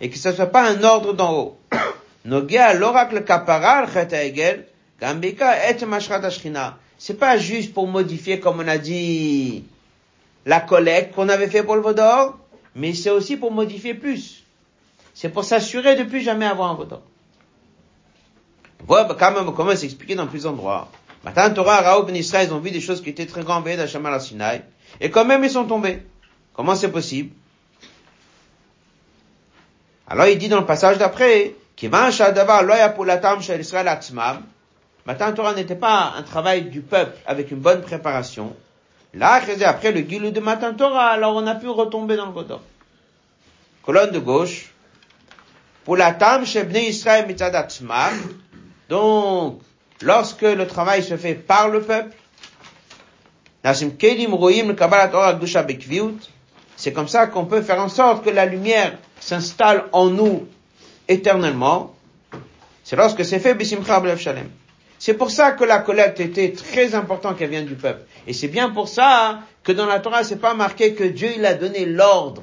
et que ce soit pas un ordre d'en haut. l'oracle C'est pas juste pour modifier, comme on a dit, la collecte qu'on avait fait pour le Vaudor, mais c'est aussi pour modifier plus. C'est pour s'assurer de plus jamais avoir un Vaudor. Voilà quand même comment s'expliquer dans plusieurs endroits. Matan Torah, Raoub Ben Israël, ils ont vu des choses qui étaient très grandes veillées d'Hachem al Sinaï, et quand même ils sont tombés. Comment c'est possible? Alors il dit dans le passage d'après, Matan Torah n'était pas un travail du peuple avec une bonne préparation. Là, après le guilou de Matan Torah, alors on a pu retomber dans le Godor. Colonne de gauche. Pour la tam shebne Israël donc lorsque le travail se fait par le peuple, c'est comme ça qu'on peut faire en sorte que la lumière s'installe en nous éternellement. C'est lorsque c'est fait Shalem. C'est pour ça que la collecte était très importante qu'elle vienne du peuple. Et c'est bien pour ça que dans la Torah, c'est pas marqué que Dieu, il a donné l'ordre.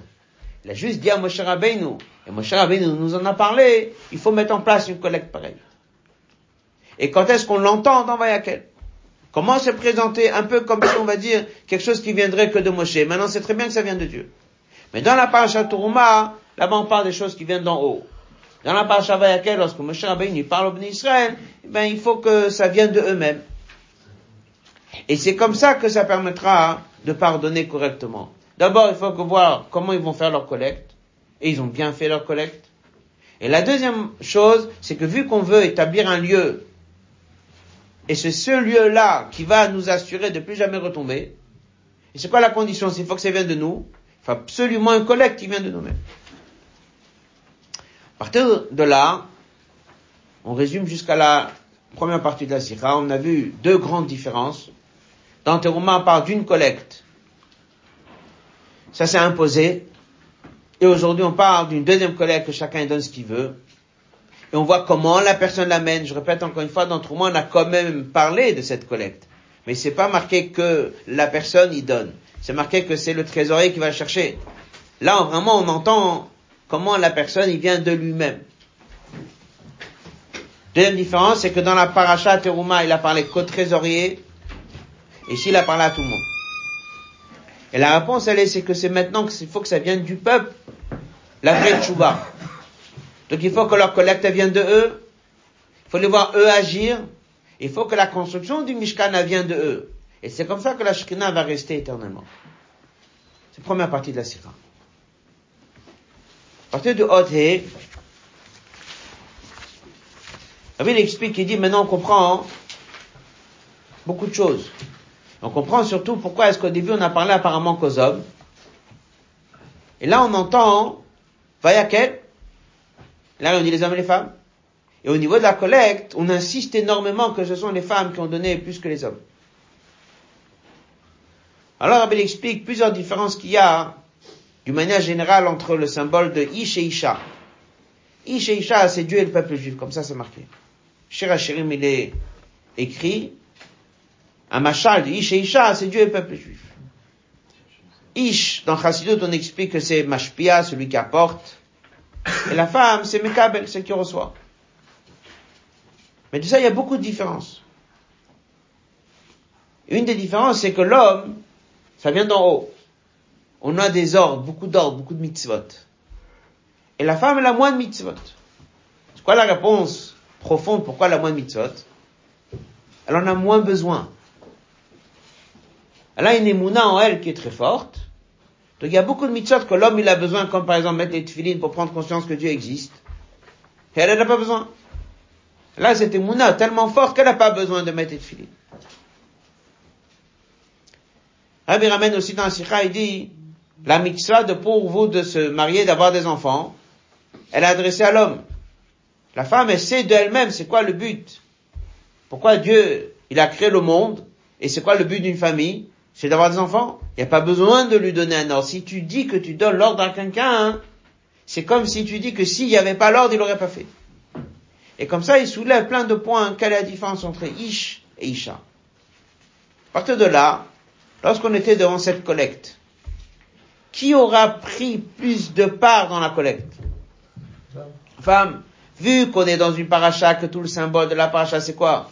Il a juste dit à Moshe Rabbeinu, et Moshe Rabbeinu nous en a parlé, il faut mettre en place une collecte pareille. Et quand est-ce qu'on l'entend dans Vayakel? Comment se présenter un peu comme si on va dire quelque chose qui viendrait que de Moshe? Maintenant, c'est très bien que ça vient de Dieu. Mais dans la paracha Tourma, là-bas on parle des choses qui viennent d'en haut. Dans la paracha Vayakel, lorsque Moshe Rabbeinu parle au Bnei Israël, eh ben, il faut que ça vienne de eux-mêmes. Et c'est comme ça que ça permettra de pardonner correctement. D'abord, il faut voir comment ils vont faire leur collecte. Et ils ont bien fait leur collecte. Et la deuxième chose, c'est que vu qu'on veut établir un lieu, et c'est ce lieu-là qui va nous assurer de plus jamais retomber, et c'est quoi la condition Il faut que ça vienne de nous. Il faut absolument un collecte qui vient de nous-mêmes. À partir de là, on résume jusqu'à la première partie de la Sira. On a vu deux grandes différences. Dans Teruma, on parle d'une collecte. Ça s'est imposé. Et aujourd'hui, on parle d'une deuxième collecte que chacun donne ce qu'il veut. Et on voit comment la personne l'amène. Je répète encore une fois, dans Teruma, on a quand même parlé de cette collecte. Mais c'est pas marqué que la personne y donne. C'est marqué que c'est le trésorier qui va chercher. Là, vraiment, on entend comment la personne y vient de lui-même. Deuxième différence, c'est que dans la paracha Teruma, il a parlé qu'au trésorier, et ici, il a parlé à tout le monde. Et la réponse, elle est, c'est que c'est maintenant qu'il faut que ça vienne du peuple, la vraie tchouba. Donc il faut que leur collecte vienne de eux, il faut les voir eux agir, il faut que la construction du Mishkan vienne de eux. Et c'est comme ça que la Shekhinah va rester éternellement. C'est la première partie de la Sira. À partir de Hot il explique, il dit, maintenant on comprend beaucoup de choses. On comprend surtout pourquoi est-ce qu'au début on a parlé apparemment qu'aux hommes. Et là on entend, Vayakel, là on dit les hommes et les femmes. Et au niveau de la collecte, on insiste énormément que ce sont les femmes qui ont donné plus que les hommes. Alors il explique plusieurs différences qu'il y a, d'une manière générale, entre le symbole de Ish et Isha. Ish et Isha, c'est Dieu et le peuple juif, comme ça c'est marqué. Shirachirim, il est écrit, un machal de Ish et Isha, c'est Dieu et le peuple juif. Ish, dans Chassidut, on explique que c'est Mashpia, celui qui apporte. Et la femme, c'est Mekabel, celle qui reçoit. Mais de ça, il y a beaucoup de différences. Une des différences, c'est que l'homme, ça vient d'en haut. On a des ordres, beaucoup d'ordres, beaucoup de mitzvot. Et la femme, elle a moins de mitzvot. C'est quoi la réponse profonde pourquoi elle a moins de mitzvot? Elle en a moins besoin. Elle a une émouna en elle qui est très forte. Donc il y a beaucoup de mitzvot que l'homme il a besoin, comme par exemple mettre les tefillines pour prendre conscience que Dieu existe. Et elle n'a pas besoin. Là, cette émouna tellement forte qu'elle n'a pas besoin de mettre les tefillines. Rabbi ramène aussi dans Sikha, il dit, la mitzvah de pour vous de se marier, d'avoir des enfants, elle est adressée à l'homme. La femme, elle sait d'elle-même c'est quoi le but. Pourquoi Dieu, il a créé le monde, et c'est quoi le but d'une famille C'est d'avoir des enfants. Il n'y a pas besoin de lui donner un ordre. Si tu dis que tu donnes l'ordre à quelqu'un, hein, c'est comme si tu dis que s'il n'y avait pas l'ordre, il l'aurait pas fait. Et comme ça, il soulève plein de points. Quelle est la différence entre Ish et Isha? À partir de là, lorsqu'on était devant cette collecte, qui aura pris plus de part dans la collecte? Femme. Vu qu'on est dans une paracha, que tout le symbole de la paracha, c'est quoi?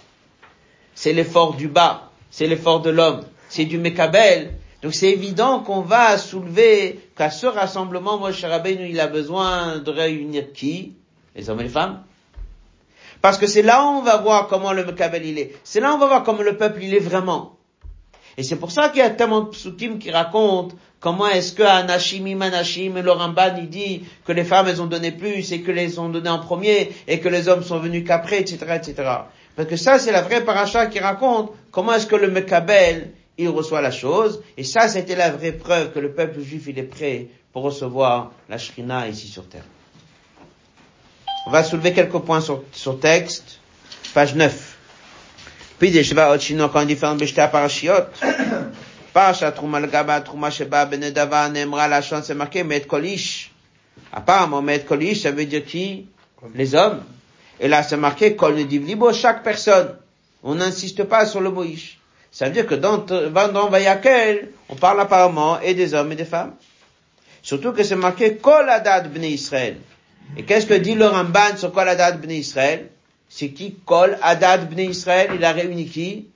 C'est l'effort du bas, c'est l'effort de l'homme, c'est du Mekabel. Donc c'est évident qu'on va soulever qu'à ce rassemblement, Moshe Rabbeinu, il a besoin de réunir qui? Les hommes et les femmes Parce que c'est là où on va voir comment le Mekabel il est. C'est là où on va voir comment le peuple il est vraiment. Et c'est pour ça qu'il y a tellement de psukim qui racontent comment est-ce que Anashim Imanashim le Ramban il dit que les femmes elles ont donné plus et que les ont donné en premier et que les hommes sont venus qu'après, etc., etc. Parce que ça c'est la vraie paracha qui raconte comment est-ce que le Mekabel il reçoit la chose. Et ça, c'était la vraie preuve que le peuple juif, il est prêt pour recevoir la Shrina ici sur terre. On va soulever quelques points sur, sur texte. Page 9. Puis, Yeshiva Otchino, quand il fait un bechta parashiot, parasha truma gaba truma sheba benedava nemra la chance c'est marqué met kolish. Apparemment, met kolish, ça veut dire qui? Les hommes. Et là, c'est marqué kol ne divlibo, chaque personne. On n'insiste pas sur le moïsh. Ça veut dire que dans, dans Vayakel, on parle apparemment et des hommes et des femmes. Surtout que c'est marqué kol adad bnei Israël. Et qu'est-ce que dit le Ramban sur kol adad bnei Israël? c'est qui? Kol Adad Bnei Israël, il a réuni qui?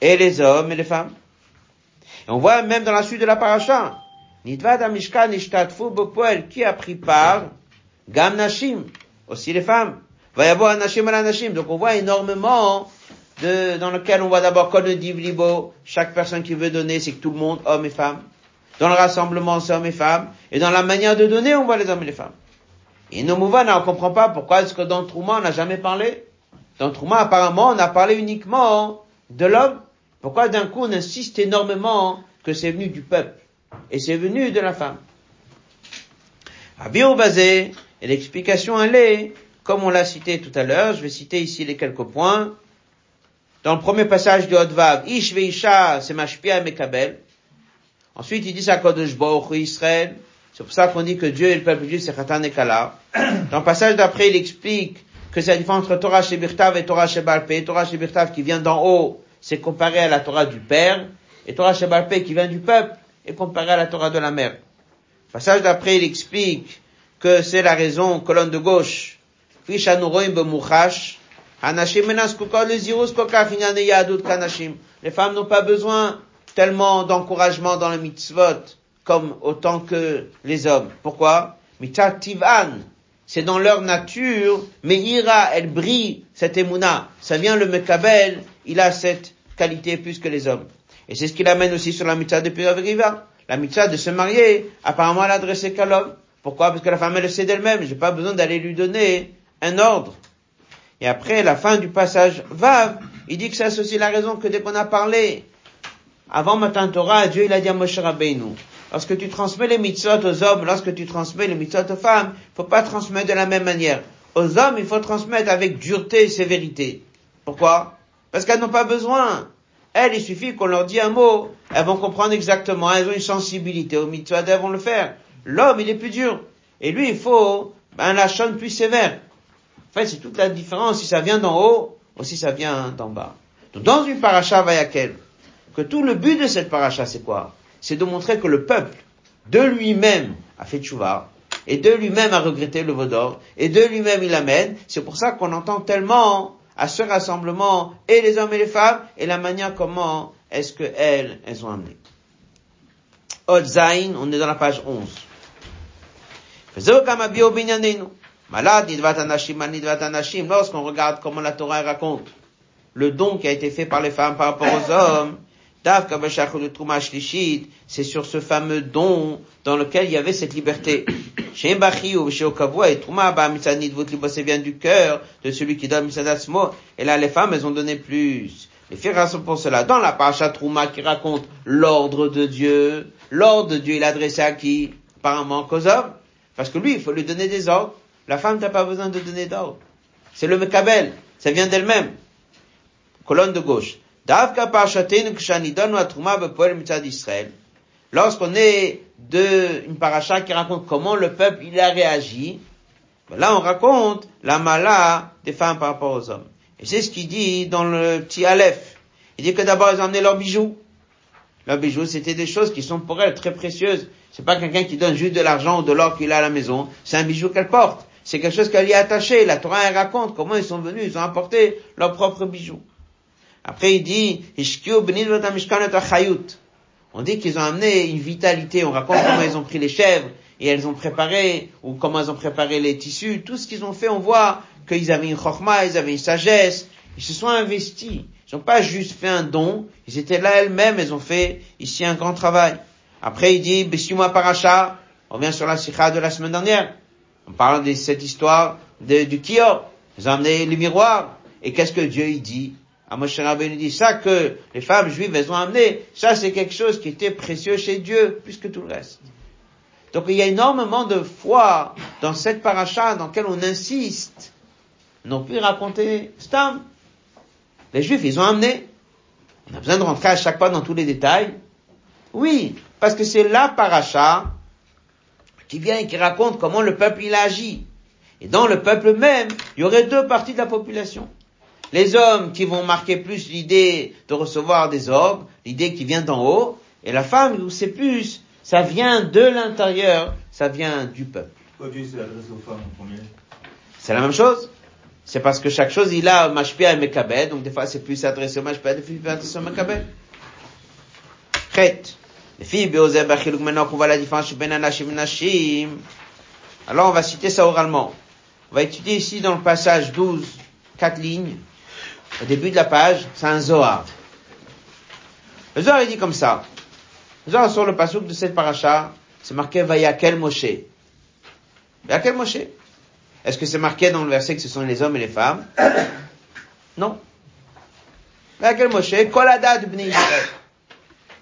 Et les hommes et les femmes. Et on voit même dans la suite de la paracha, Nidvad Amishkan qui a pris part, Gam Nashim, aussi les femmes. Va y avoir Nashim à la Nashim. Donc on voit énormément de, dans lequel on voit d'abord Kol Libo, chaque personne qui veut donner, c'est que tout le monde, hommes et femmes. Dans le rassemblement, c'est hommes et femmes. Et dans la manière de donner, on voit les hommes et les femmes. Et nos mouvements, on comprend pas pourquoi est-ce que dans Trouma, on n'a jamais parlé. Dans Trouma, apparemment, on a parlé uniquement de l'homme. Pourquoi d'un coup on insiste énormément que c'est venu du peuple et c'est venu de la femme? À basé, et l'explication elle est, comme on l'a cité tout à l'heure, je vais citer ici les quelques points. Dans le premier passage du Hodvav, Ish veisha, c'est Mashpia Mekabel. Ensuite, il dit ça Kodesh Israël. C'est pour ça qu'on dit que Dieu et le peuple juif, c'est Khatan et Kala. Dans le passage d'après, il explique que c'est la différence entre Torah Shebirtav et Torah Shebalpe. Torah Shebirtav qui vient d'en haut, c'est comparé à la Torah du Père. Et Torah Shebalpe qui vient du peuple est comparé à la Torah de la mère. Le passage d'après, il explique que c'est la raison, colonne de gauche. Les femmes n'ont pas besoin tellement d'encouragement dans le mitzvot comme autant que les hommes. Pourquoi? C'est dans leur nature, mais ira, elle brille, cette émouna. Ça vient le mekabel, il a cette qualité plus que les hommes. Et c'est ce qu'il amène aussi sur la mitzvah de Riva. La mitzvah de se marier, apparemment elle adressée qu'à l'homme. Pourquoi? Parce que la femme elle le sait d'elle-même, j'ai pas besoin d'aller lui donner un ordre. Et après, la fin du passage va, il dit que c'est aussi la raison que dès qu'on a parlé avant Matan Torah, Dieu il a dit à Moshe Rabbeinu, lorsque tu transmets les mitzvot aux hommes, lorsque tu transmets les mitzvot aux femmes, il faut pas transmettre de la même manière. Aux hommes, il faut transmettre avec dureté et sévérité. Pourquoi? Parce qu'elles n'ont pas besoin. Elles, il suffit qu'on leur dise un mot, elles vont comprendre exactement, elles ont une sensibilité aux mitzvot, elles vont le faire. L'homme, il est plus dur. Et lui, il faut un lachon plus sévère. Fait, c'est toute la différence si ça vient d'en haut ou si ça vient d'en bas. Donc, dans une paracha vayakel, que tout le but de cette paracha, c'est quoi? C'est de montrer que le peuple, de lui-même, a fait tchouva, et de lui-même a regretté le vaudor, et de lui-même il amène. C'est pour ça qu'on entend tellement à ce rassemblement, et les hommes et les femmes, et la manière comment est-ce que elles, elles ont amené. Zain, on est dans la page 11. Lorsqu'on regarde comment la Torah raconte le don qui a été fait par les femmes par rapport aux hommes, c'est sur ce fameux don dans lequel il y avait cette liberté. et vient du cœur de celui qui donne Et là, les femmes, elles ont donné plus. Les filles sont pour cela. Dans la paracha Trouma qui raconte l'ordre de Dieu, l'ordre de Dieu, il est adressé à qui? Apparemment qu'aux hommes. Parce que lui, il faut lui donner des ordres. La femme n'a pas besoin de donner d'ordre. C'est le mekabel. Ça vient d'elle-même. Colonne de gauche. Lorsqu'on est de une paracha qui raconte comment le peuple il a réagi, ben là on raconte la mala des femmes par rapport aux hommes. Et c'est ce qu'il dit dans le petit Aleph. Il dit que d'abord ils ont leurs bijoux. Leurs bijoux c'était des choses qui sont pour elles très précieuses. C'est pas quelqu'un qui donne juste de l'argent ou de l'or qu'il a à la maison. C'est un bijou qu'elle porte. C'est quelque chose qu'elle y a attaché. La Torah elle raconte comment ils sont venus, ils ont apporté leurs propres bijoux. Après, il dit, on dit qu'ils ont amené une vitalité. On raconte comment ils ont pris les chèvres et elles ont préparé, ou comment ils ont préparé les tissus. Tout ce qu'ils ont fait, on voit qu'ils avaient une chorma, ils avaient une sagesse. Ils se sont investis. Ils n'ont pas juste fait un don. Ils étaient là elles-mêmes. Ils ont fait ici un grand travail. Après, il dit, Paracha. On revient sur la sikha de la semaine dernière. On parle de cette histoire du Kior. Ils ont amené le miroir. Et qu'est-ce que Dieu il dit à Moshe Rabbeinu? Dit ça que les femmes juives elles ont amené, ça c'est quelque chose qui était précieux chez Dieu plus que tout le reste. Donc il y a énormément de foi dans cette paracha dans laquelle on insiste. On pu raconter Stam. Les juifs ils ont amené. On a besoin de rentrer à chaque fois dans tous les détails. Oui, parce que c'est la paracha qui vient et qui raconte comment le peuple il agit. Et dans le peuple même, il y aurait deux parties de la population. Les hommes qui vont marquer plus l'idée de recevoir des ordres, l'idée qui vient d'en haut, et la femme où c'est plus, ça vient de l'intérieur, ça vient du peuple. C'est la même chose. C'est parce que chaque chose, il a Mashpia et Mekabed, donc des fois c'est plus adressé au Mashpia, des fois c'est adressé au Mekabed. Maintenant qu'on voit la différence ben alors on va citer ça oralement. On va étudier ici dans le passage 12, quatre lignes, au début de la page, c'est un Zohar. Le Zohar il dit comme ça. Le Zohar sur le passage de cette paracha, c'est marqué Vayakel Moshe. Vayakel Moshe. Est-ce que c'est marqué dans le verset que ce sont les hommes et les femmes? Non. Vayakel Moshe, Kolada du Israël.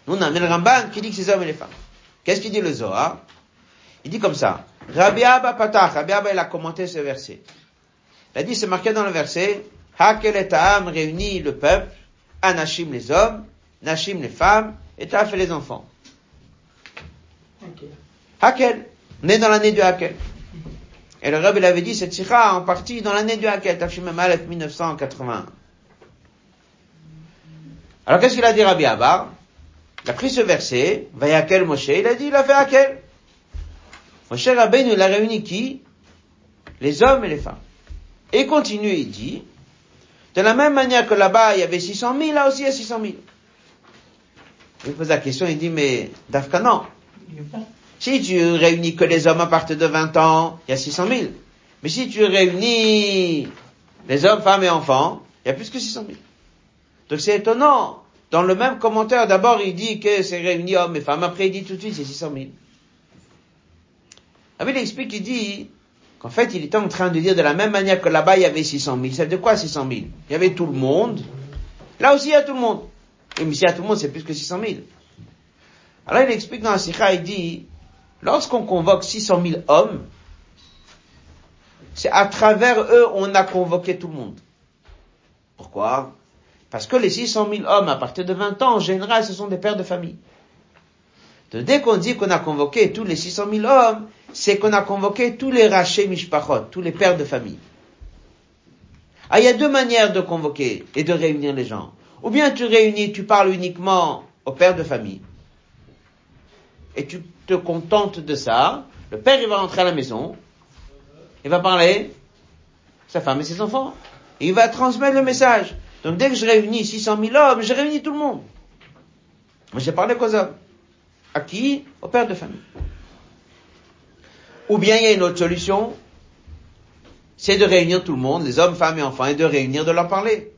Nous, on a le Ramban qui dit que c'est les hommes et les femmes. Qu'est-ce qu'il dit le Zohar? Il dit comme ça. Rabbi Abba Patach, Rabbi Abba, il a commenté ce verset. Il a dit, c'est marqué dans le verset, Hakel et Ta'am réunit le peuple, Anashim les hommes, Nashim les femmes, et Ta'af les enfants. Hakel. On est dans l'année du Hakel. Et le Rabbi avait dit cette sikha en partie dans l'année du Hakel, Tafshim Aleph 1981. Alors qu'est-ce qu'il a dit Rabbi Abba? Il a pris ce verset, Vayakel Moshe, il a dit, il a fait Hakel. Moshe Rabbeinu, il a réuni qui? Les hommes et les femmes. Et il continue, il dit, de la même manière que là-bas, il y avait 600 000, là aussi, il y a 600 000. Il pose la question, il dit, mais Dafka, non. Si tu réunis que les hommes à partir de 20 ans, il y a 600 000. Mais si tu réunis les hommes, femmes et enfants, il y a plus que 600 000. Donc c'est étonnant. Dans le même commentaire, d'abord il dit que c'est réuni hommes et femmes, après il dit tout de suite c'est 600 000. Ah, il explique, il dit qu'en fait, il était en train de dire de la même manière que là-bas, il y avait 600 000. C'est de quoi 600 000 Il y avait tout le monde. Là aussi, il y a tout le monde. Et mais s'il y a tout le monde, c'est plus que 600 000. Alors, il explique dans la Sikha, il dit, lorsqu'on convoque 600 000 hommes, c'est à travers eux, on a convoqué tout le monde. Pourquoi? Parce que les 600 000 hommes, à partir de 20 ans, en général, ce sont des pères de famille. Donc, dès qu'on dit qu'on a convoqué tous les 600 000 hommes, c'est qu'on a convoqué tous les rachés mishpachot, tous les pères de famille. Ah, il y a deux manières de convoquer et de réunir les gens. Ou bien tu réunis, tu parles uniquement aux pères de famille. Et tu te contentes de ça. Le père, il va rentrer à la maison. Il va parler sa femme et ses enfants. Et il va transmettre le message. Donc dès que je réunis 600 000 hommes, je réunis tout le monde. Moi, j'ai parlé qu'aux hommes. À qui? Aux pères de famille. Ou bien il y a une autre solution, c'est de réunir tout le monde, les hommes, femmes et enfants, et de réunir, de leur parler.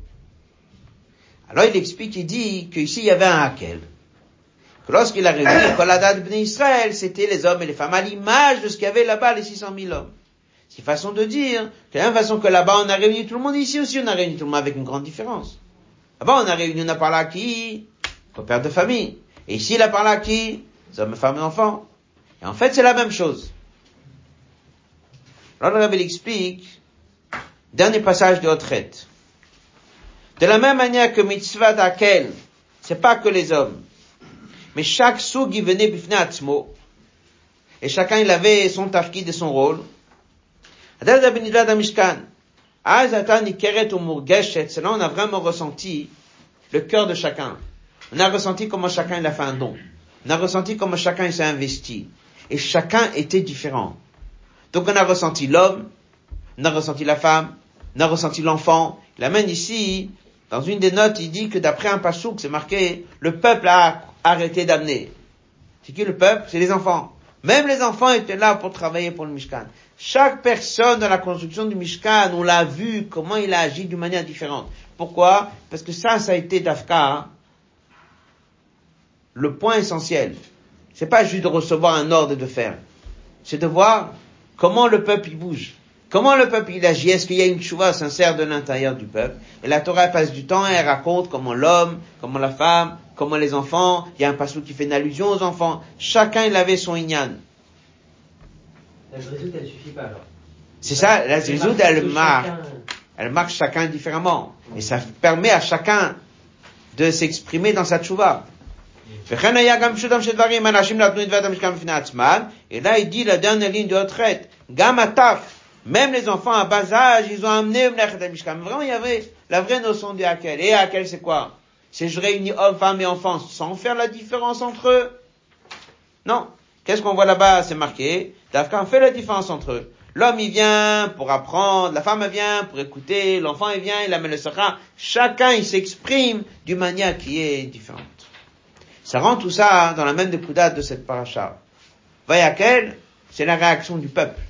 Alors il explique, il dit qu'ici il y avait un Hakel. Que lorsqu'il a réuni Kolada de Israël, c'était les hommes et les femmes, à l'image de ce qu'il y avait là-bas, les 600 000 hommes. C'est façon de dire, de la même façon que là-bas on a réuni tout le monde, ici aussi on a réuni tout le monde avec une grande différence. Là-bas on a réuni, on a parlé à qui Au père de famille. Et ici il a parlé à qui Les hommes, femmes et enfants. Et en fait c'est la même chose. Alors le explique, dernier passage de Hotret. De la même manière que mitzvah d'Akel, c'est pas que les hommes, mais chaque soug qui venait bifne et chacun il avait son tafkid et son rôle. On a vraiment ressenti le cœur de chacun. On a ressenti comment chacun il a fait un don. On a ressenti comment chacun s'est investi. Et chacun était différent. Donc on a ressenti l'homme, on a ressenti la femme, on a ressenti l'enfant. Il amène ici, dans une des notes, il dit que d'après un pasouk, c'est marqué, le peuple a arrêté d'amener. C'est qui le peuple? C'est les enfants. Même les enfants étaient là pour travailler pour le Mishkan. Chaque personne dans la construction du Mishkan, on l'a vu comment il a agi d'une manière différente. Pourquoi? Parce que ça, ça a été d'Afka, hein. le point essentiel. C'est pas juste de recevoir un ordre et de faire. C'est de voir Comment le peuple il bouge Comment le peuple il agit Est-ce qu'il y a une chouva sincère de l'intérieur du peuple? Et la Torah passe du temps et raconte comment l'homme, comment la femme, comment les enfants, il y a un passage qui fait une allusion aux enfants. Chacun il avait son inyan. La zrizout, elle suffit pas alors. C'est ça, la zrizout, elle marque. Elle marque chacun différemment. Et ça permet à chacun de s'exprimer dans sa tchouva. Et là, il dit la dernière ligne de retraite. Gamataf. Même les enfants à bas âge, ils ont amené. Vraiment, il y avait la vraie notion de Hakel. Et Hakel, c'est quoi? C'est je réunis hommes, femmes et enfants sans faire la différence entre eux? Non. Qu'est-ce qu'on voit là-bas? C'est marqué. Dafkan fait la différence entre eux. L'homme, il vient pour apprendre, la femme, vient pour écouter, l'enfant, il vient, il amène le sakha. Chacun, il s'exprime d'une manière qui est différente. Ça rend tout ça dans la même découdade de cette paracha. Vayakel, c'est la réaction du peuple.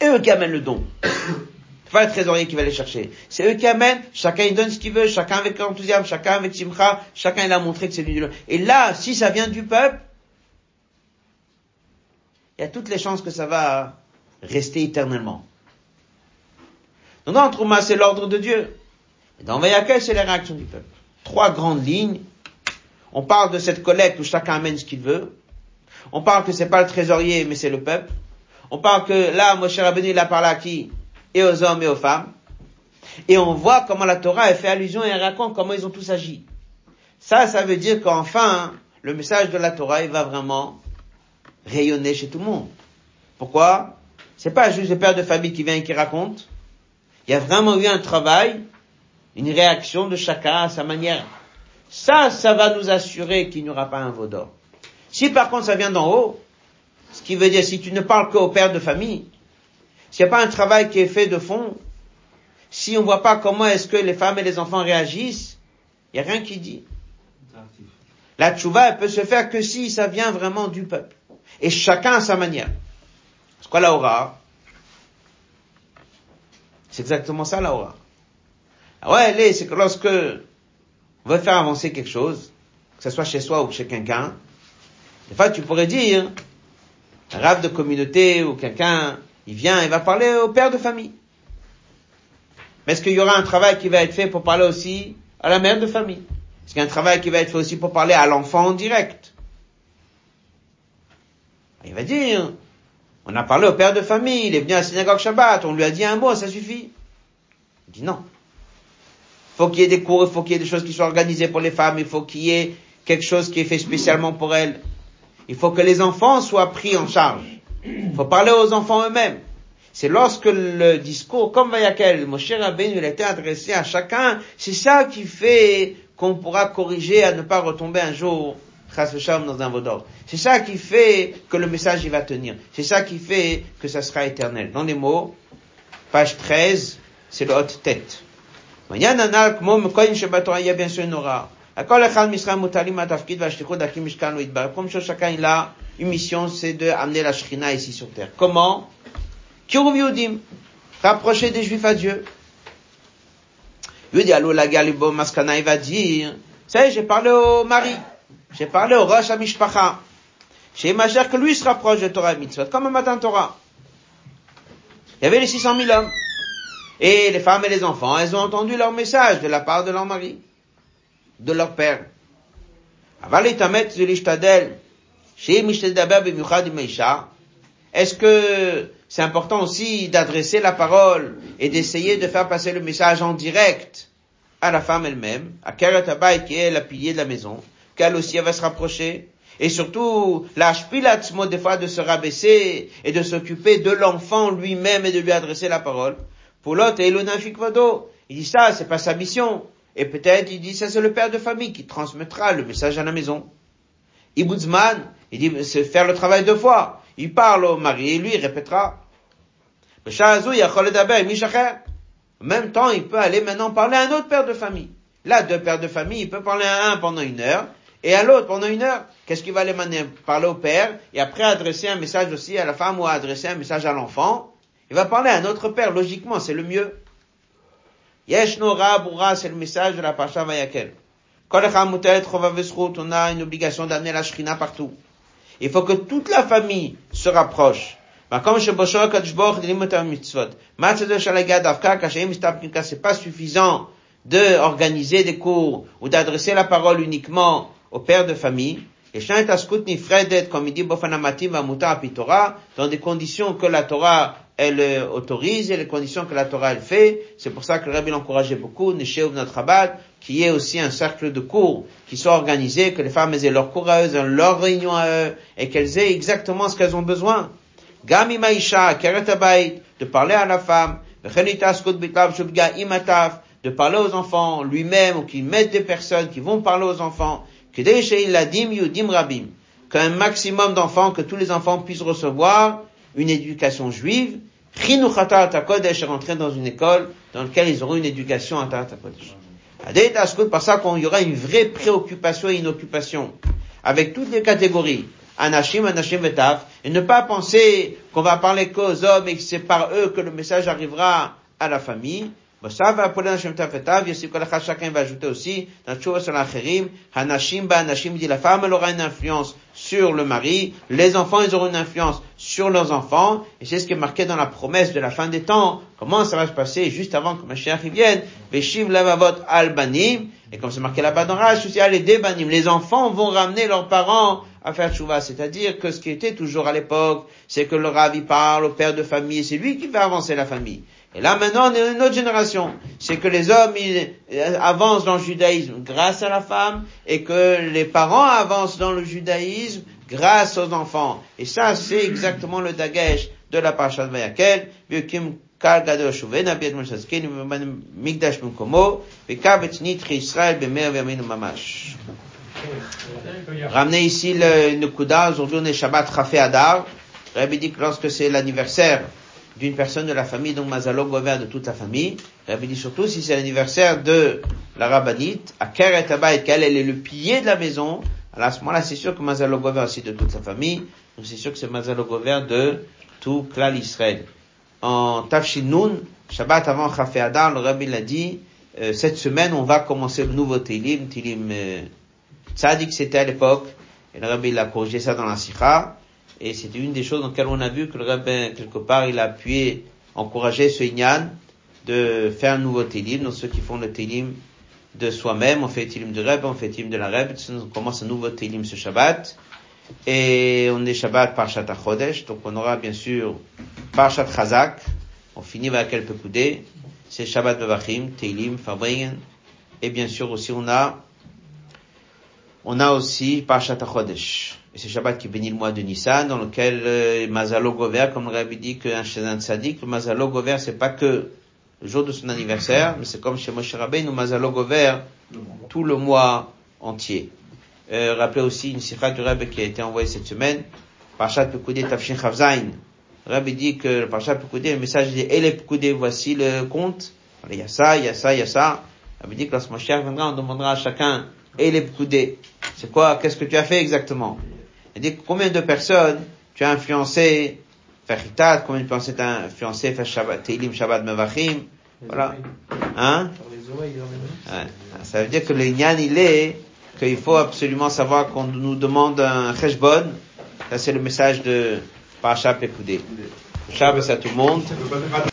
Et eux qui amènent le don. C'est pas le trésorier qui va les chercher. C'est eux qui amènent, chacun il donne ce qu'il veut, chacun avec enthousiasme, chacun avec simcha, chacun il a montré que c'est lui Et là, si ça vient du peuple, il y a toutes les chances que ça va rester éternellement. Donc dans Trouma, c'est l'ordre de Dieu. Et dans Vayakel, c'est la réaction du peuple. Trois grandes lignes. On parle de cette collecte où chacun amène ce qu'il veut. On parle que c'est pas le trésorier, mais c'est le peuple. On parle que là, Moshe Rabbeinu, il a parlé à qui? Et aux hommes et aux femmes. Et on voit comment la Torah, fait allusion et raconte comment ils ont tous agi. Ça, ça veut dire qu'enfin, le message de la Torah, il va vraiment rayonner chez tout le monde. Pourquoi? C'est pas juste le père de famille qui vient et qui raconte. Il y a vraiment eu un travail, une réaction de chacun à sa manière. Ça, ça va nous assurer qu'il n'y aura pas un veau d'or. Si par contre ça vient d'en haut, ce qui veut dire si tu ne parles qu'au père de famille, s'il n'y a pas un travail qui est fait de fond, si on ne voit pas comment est-ce que les femmes et les enfants réagissent, il n'y a rien qui dit. La tchouva, elle peut se faire que si ça vient vraiment du peuple. Et chacun à sa manière. C'est quoi la aura? C'est exactement ça la aura. Ah ouais, est, c'est que lorsque on veut faire avancer quelque chose, que ce soit chez soi ou chez quelqu'un, des fois, tu pourrais dire, un rave de communauté ou quelqu'un, il vient et va parler au père de famille. Mais est-ce qu'il y aura un travail qui va être fait pour parler aussi à la mère de famille? Est-ce qu'il y a un travail qui va être fait aussi pour parler à l'enfant en direct? Il va dire, on a parlé au père de famille, il est venu à la synagogue Shabbat, on lui a dit un mot, ça suffit. Il dit non. Il faut qu'il y ait des cours, il faut qu'il y ait des choses qui soient organisées pour les femmes, il faut qu'il y ait quelque chose qui est fait spécialement pour elles. Il faut que les enfants soient pris en charge. Il faut parler aux enfants eux-mêmes. C'est lorsque le discours, comme Vayakel, Moshe Rabbeinu, il a été adressé à chacun, c'est ça qui fait qu'on pourra corriger à ne pas retomber un jour, dans un vaudor. C'est ça qui fait que le message il va tenir. C'est ça qui fait que ça sera éternel. Dans les mots, page 13, c'est le haute tête. Il y a bien sûr une aura. Comme chacun il a une mission, c'est de amener la Shrina ici sur terre. Comment? Rapprocher des Juifs à Dieu. La il va dire, ça j'ai parlé au mari, j'ai parlé au Rosh Amishpacha, j'ai imaginé que lui se rapproche de Torah et Mitzvot, comme un matin Torah. Il y avait les 600 000 hommes. Et les femmes et les enfants, elles ont entendu leur message de la part de leur mari de leur père. Est-ce que c'est important aussi d'adresser la parole et d'essayer de faire passer le message en direct à la femme elle-même, à Keret qui est la pilier de la maison, qu'elle aussi va se rapprocher, et surtout, la mot des fois de se rabaisser et de s'occuper de l'enfant lui-même et de lui adresser la parole. Pour l'autre, il dit ça, c'est pas sa mission. Et peut-être il dit ça c'est le père de famille qui transmettra le message à la maison. Ibudzman, il dit c'est faire le travail deux fois. Il parle au mari et lui il répétera. En même temps, il peut aller maintenant parler à un autre père de famille. Là, deux pères de famille, il peut parler à un pendant une heure et à l'autre pendant une heure. Qu'est-ce qu'il va aller mener? Parler au père et après adresser un message aussi à la femme ou adresser un message à l'enfant. Il va parler à un autre père, logiquement, c'est le mieux. Yesh Bura, c'est le message de la Pasha Vayakel. on a une obligation d'amener la Shrina partout. Il faut que toute la famille se rapproche. C'est pas suffisant d'organiser des cours ou d'adresser la parole uniquement au père de famille. Et comme il dit dans des conditions que la Torah elle euh, autorise et les conditions que la Torah elle fait. C'est pour ça que le Rabbi l'encourageait beaucoup, Neshev notre qui est aussi un cercle de cours qui soit organisé, que les femmes aient leur cours à eux, leur réunion à eux, et qu'elles aient exactement ce qu'elles ont besoin. Gami Maisha, de parler à la femme, de parler aux enfants lui-même, ou qu'ils mettent des personnes qui vont parler aux enfants, qu'un maximum d'enfants, que tous les enfants puissent recevoir une éducation juive, est rentré dans une école dans laquelle ils auront une éducation à Kodesh. Par ça qu'il y aura une vraie préoccupation et une occupation avec toutes les catégories. Anashim, Anashim Vetaf, et ne pas penser qu'on va parler qu'aux hommes et que c'est par eux que le message arrivera à la famille. Anashim Tafetav, chacun va ajouter aussi, dans dit la femme elle aura une influence sur le mari, les enfants ils auront une influence sur leurs enfants, et c'est ce qui est marqué dans la promesse de la fin des temps, comment ça va se passer juste avant que Mashiach vienne, Veshiv Lavavot Albanim, et comme c'est marqué là-bas dans Rash, aussi, les Debanim, les enfants vont ramener leurs parents à faire tchouva. C'est-à-dire que ce qui était toujours à l'époque, c'est que le ravi parle au père de famille, c'est lui qui fait avancer la famille. Et là maintenant, on est dans une autre génération. C'est que les hommes ils, euh, avancent dans le judaïsme grâce à la femme et que les parents avancent dans le judaïsme grâce aux enfants. Et ça, c'est exactement le dagesh de la parasha de Vayakel. Ramenez ici le, le Aujourd'hui, on est Shabbat Rafé Adar. Rabbi dit que lorsque c'est l'anniversaire d'une personne de la famille, donc Mazalo Gover de toute la famille, Rabbi dit surtout si c'est l'anniversaire de la rabbinite, à Keret Abayit, qu'elle est le pilier de la maison, alors à ce moment-là c'est sûr que Mazalo Gover aussi de toute la famille, donc c'est sûr que c'est Mazalo Gover de tout Klal Israël. En Tafshin Shabbat avant Chafé Adar, le Rabbi l'a dit, euh, cette semaine on va commencer le nouveau Tilim, Tilim euh, que c'était à l'époque, et le Rabbi il a corrigé ça dans la Sikha, et c'était une des choses dans lesquelles on a vu que le Rabbi, quelque part, il a appuyé, encouragé ce Inyan de faire un nouveau Télim, donc ceux qui font le Télim de soi-même, on fait Télim de Reb, on fait Télim de la Reb, on commence un nouveau Télim ce Shabbat, et on est Shabbat par Chodesh, donc on aura bien sûr Parshat Chazak, on finit avec quelques coudées, c'est Shabbat Bevachim, Télim, Fabringen, et bien sûr aussi on a on a aussi Parshat Chodesh. Et c'est Shabbat qui bénit le mois de Nissan, dans lequel euh, Mazalo Gover, comme le Rabbi dit qu'un un tzaddik, le Mazalo Gover, c'est pas que le jour de son anniversaire, mais c'est comme chez Moshe Rabbeinu, Mazalo Gover, tout le mois entier. Euh, rappelez aussi une sikha du Rabbi qui a été envoyée cette semaine, Parshat Pekoudé Tafshin Chavzain. Le Rabbi dit que le Parshat Pekoudé, le message dit, et les voici le compte. il y a ça, il y a ça, il y a ça. Le Rabbi dit que lorsque Moshe viendra, on demandera à chacun, et les. C'est quoi Qu'est-ce que tu as fait exactement? Il dit combien de personnes tu as influencé faire hitat, combien de personnes tu as influencé faire Shabbat, Teilim, Shabbat, Mevachim Voilà. Hein? Ça veut dire que le Nyan, il est qu'il faut absolument savoir qu'on nous demande un cheshbon. Ça, c'est le message de Parashat Pekoudé. Shabbat à tout le monde.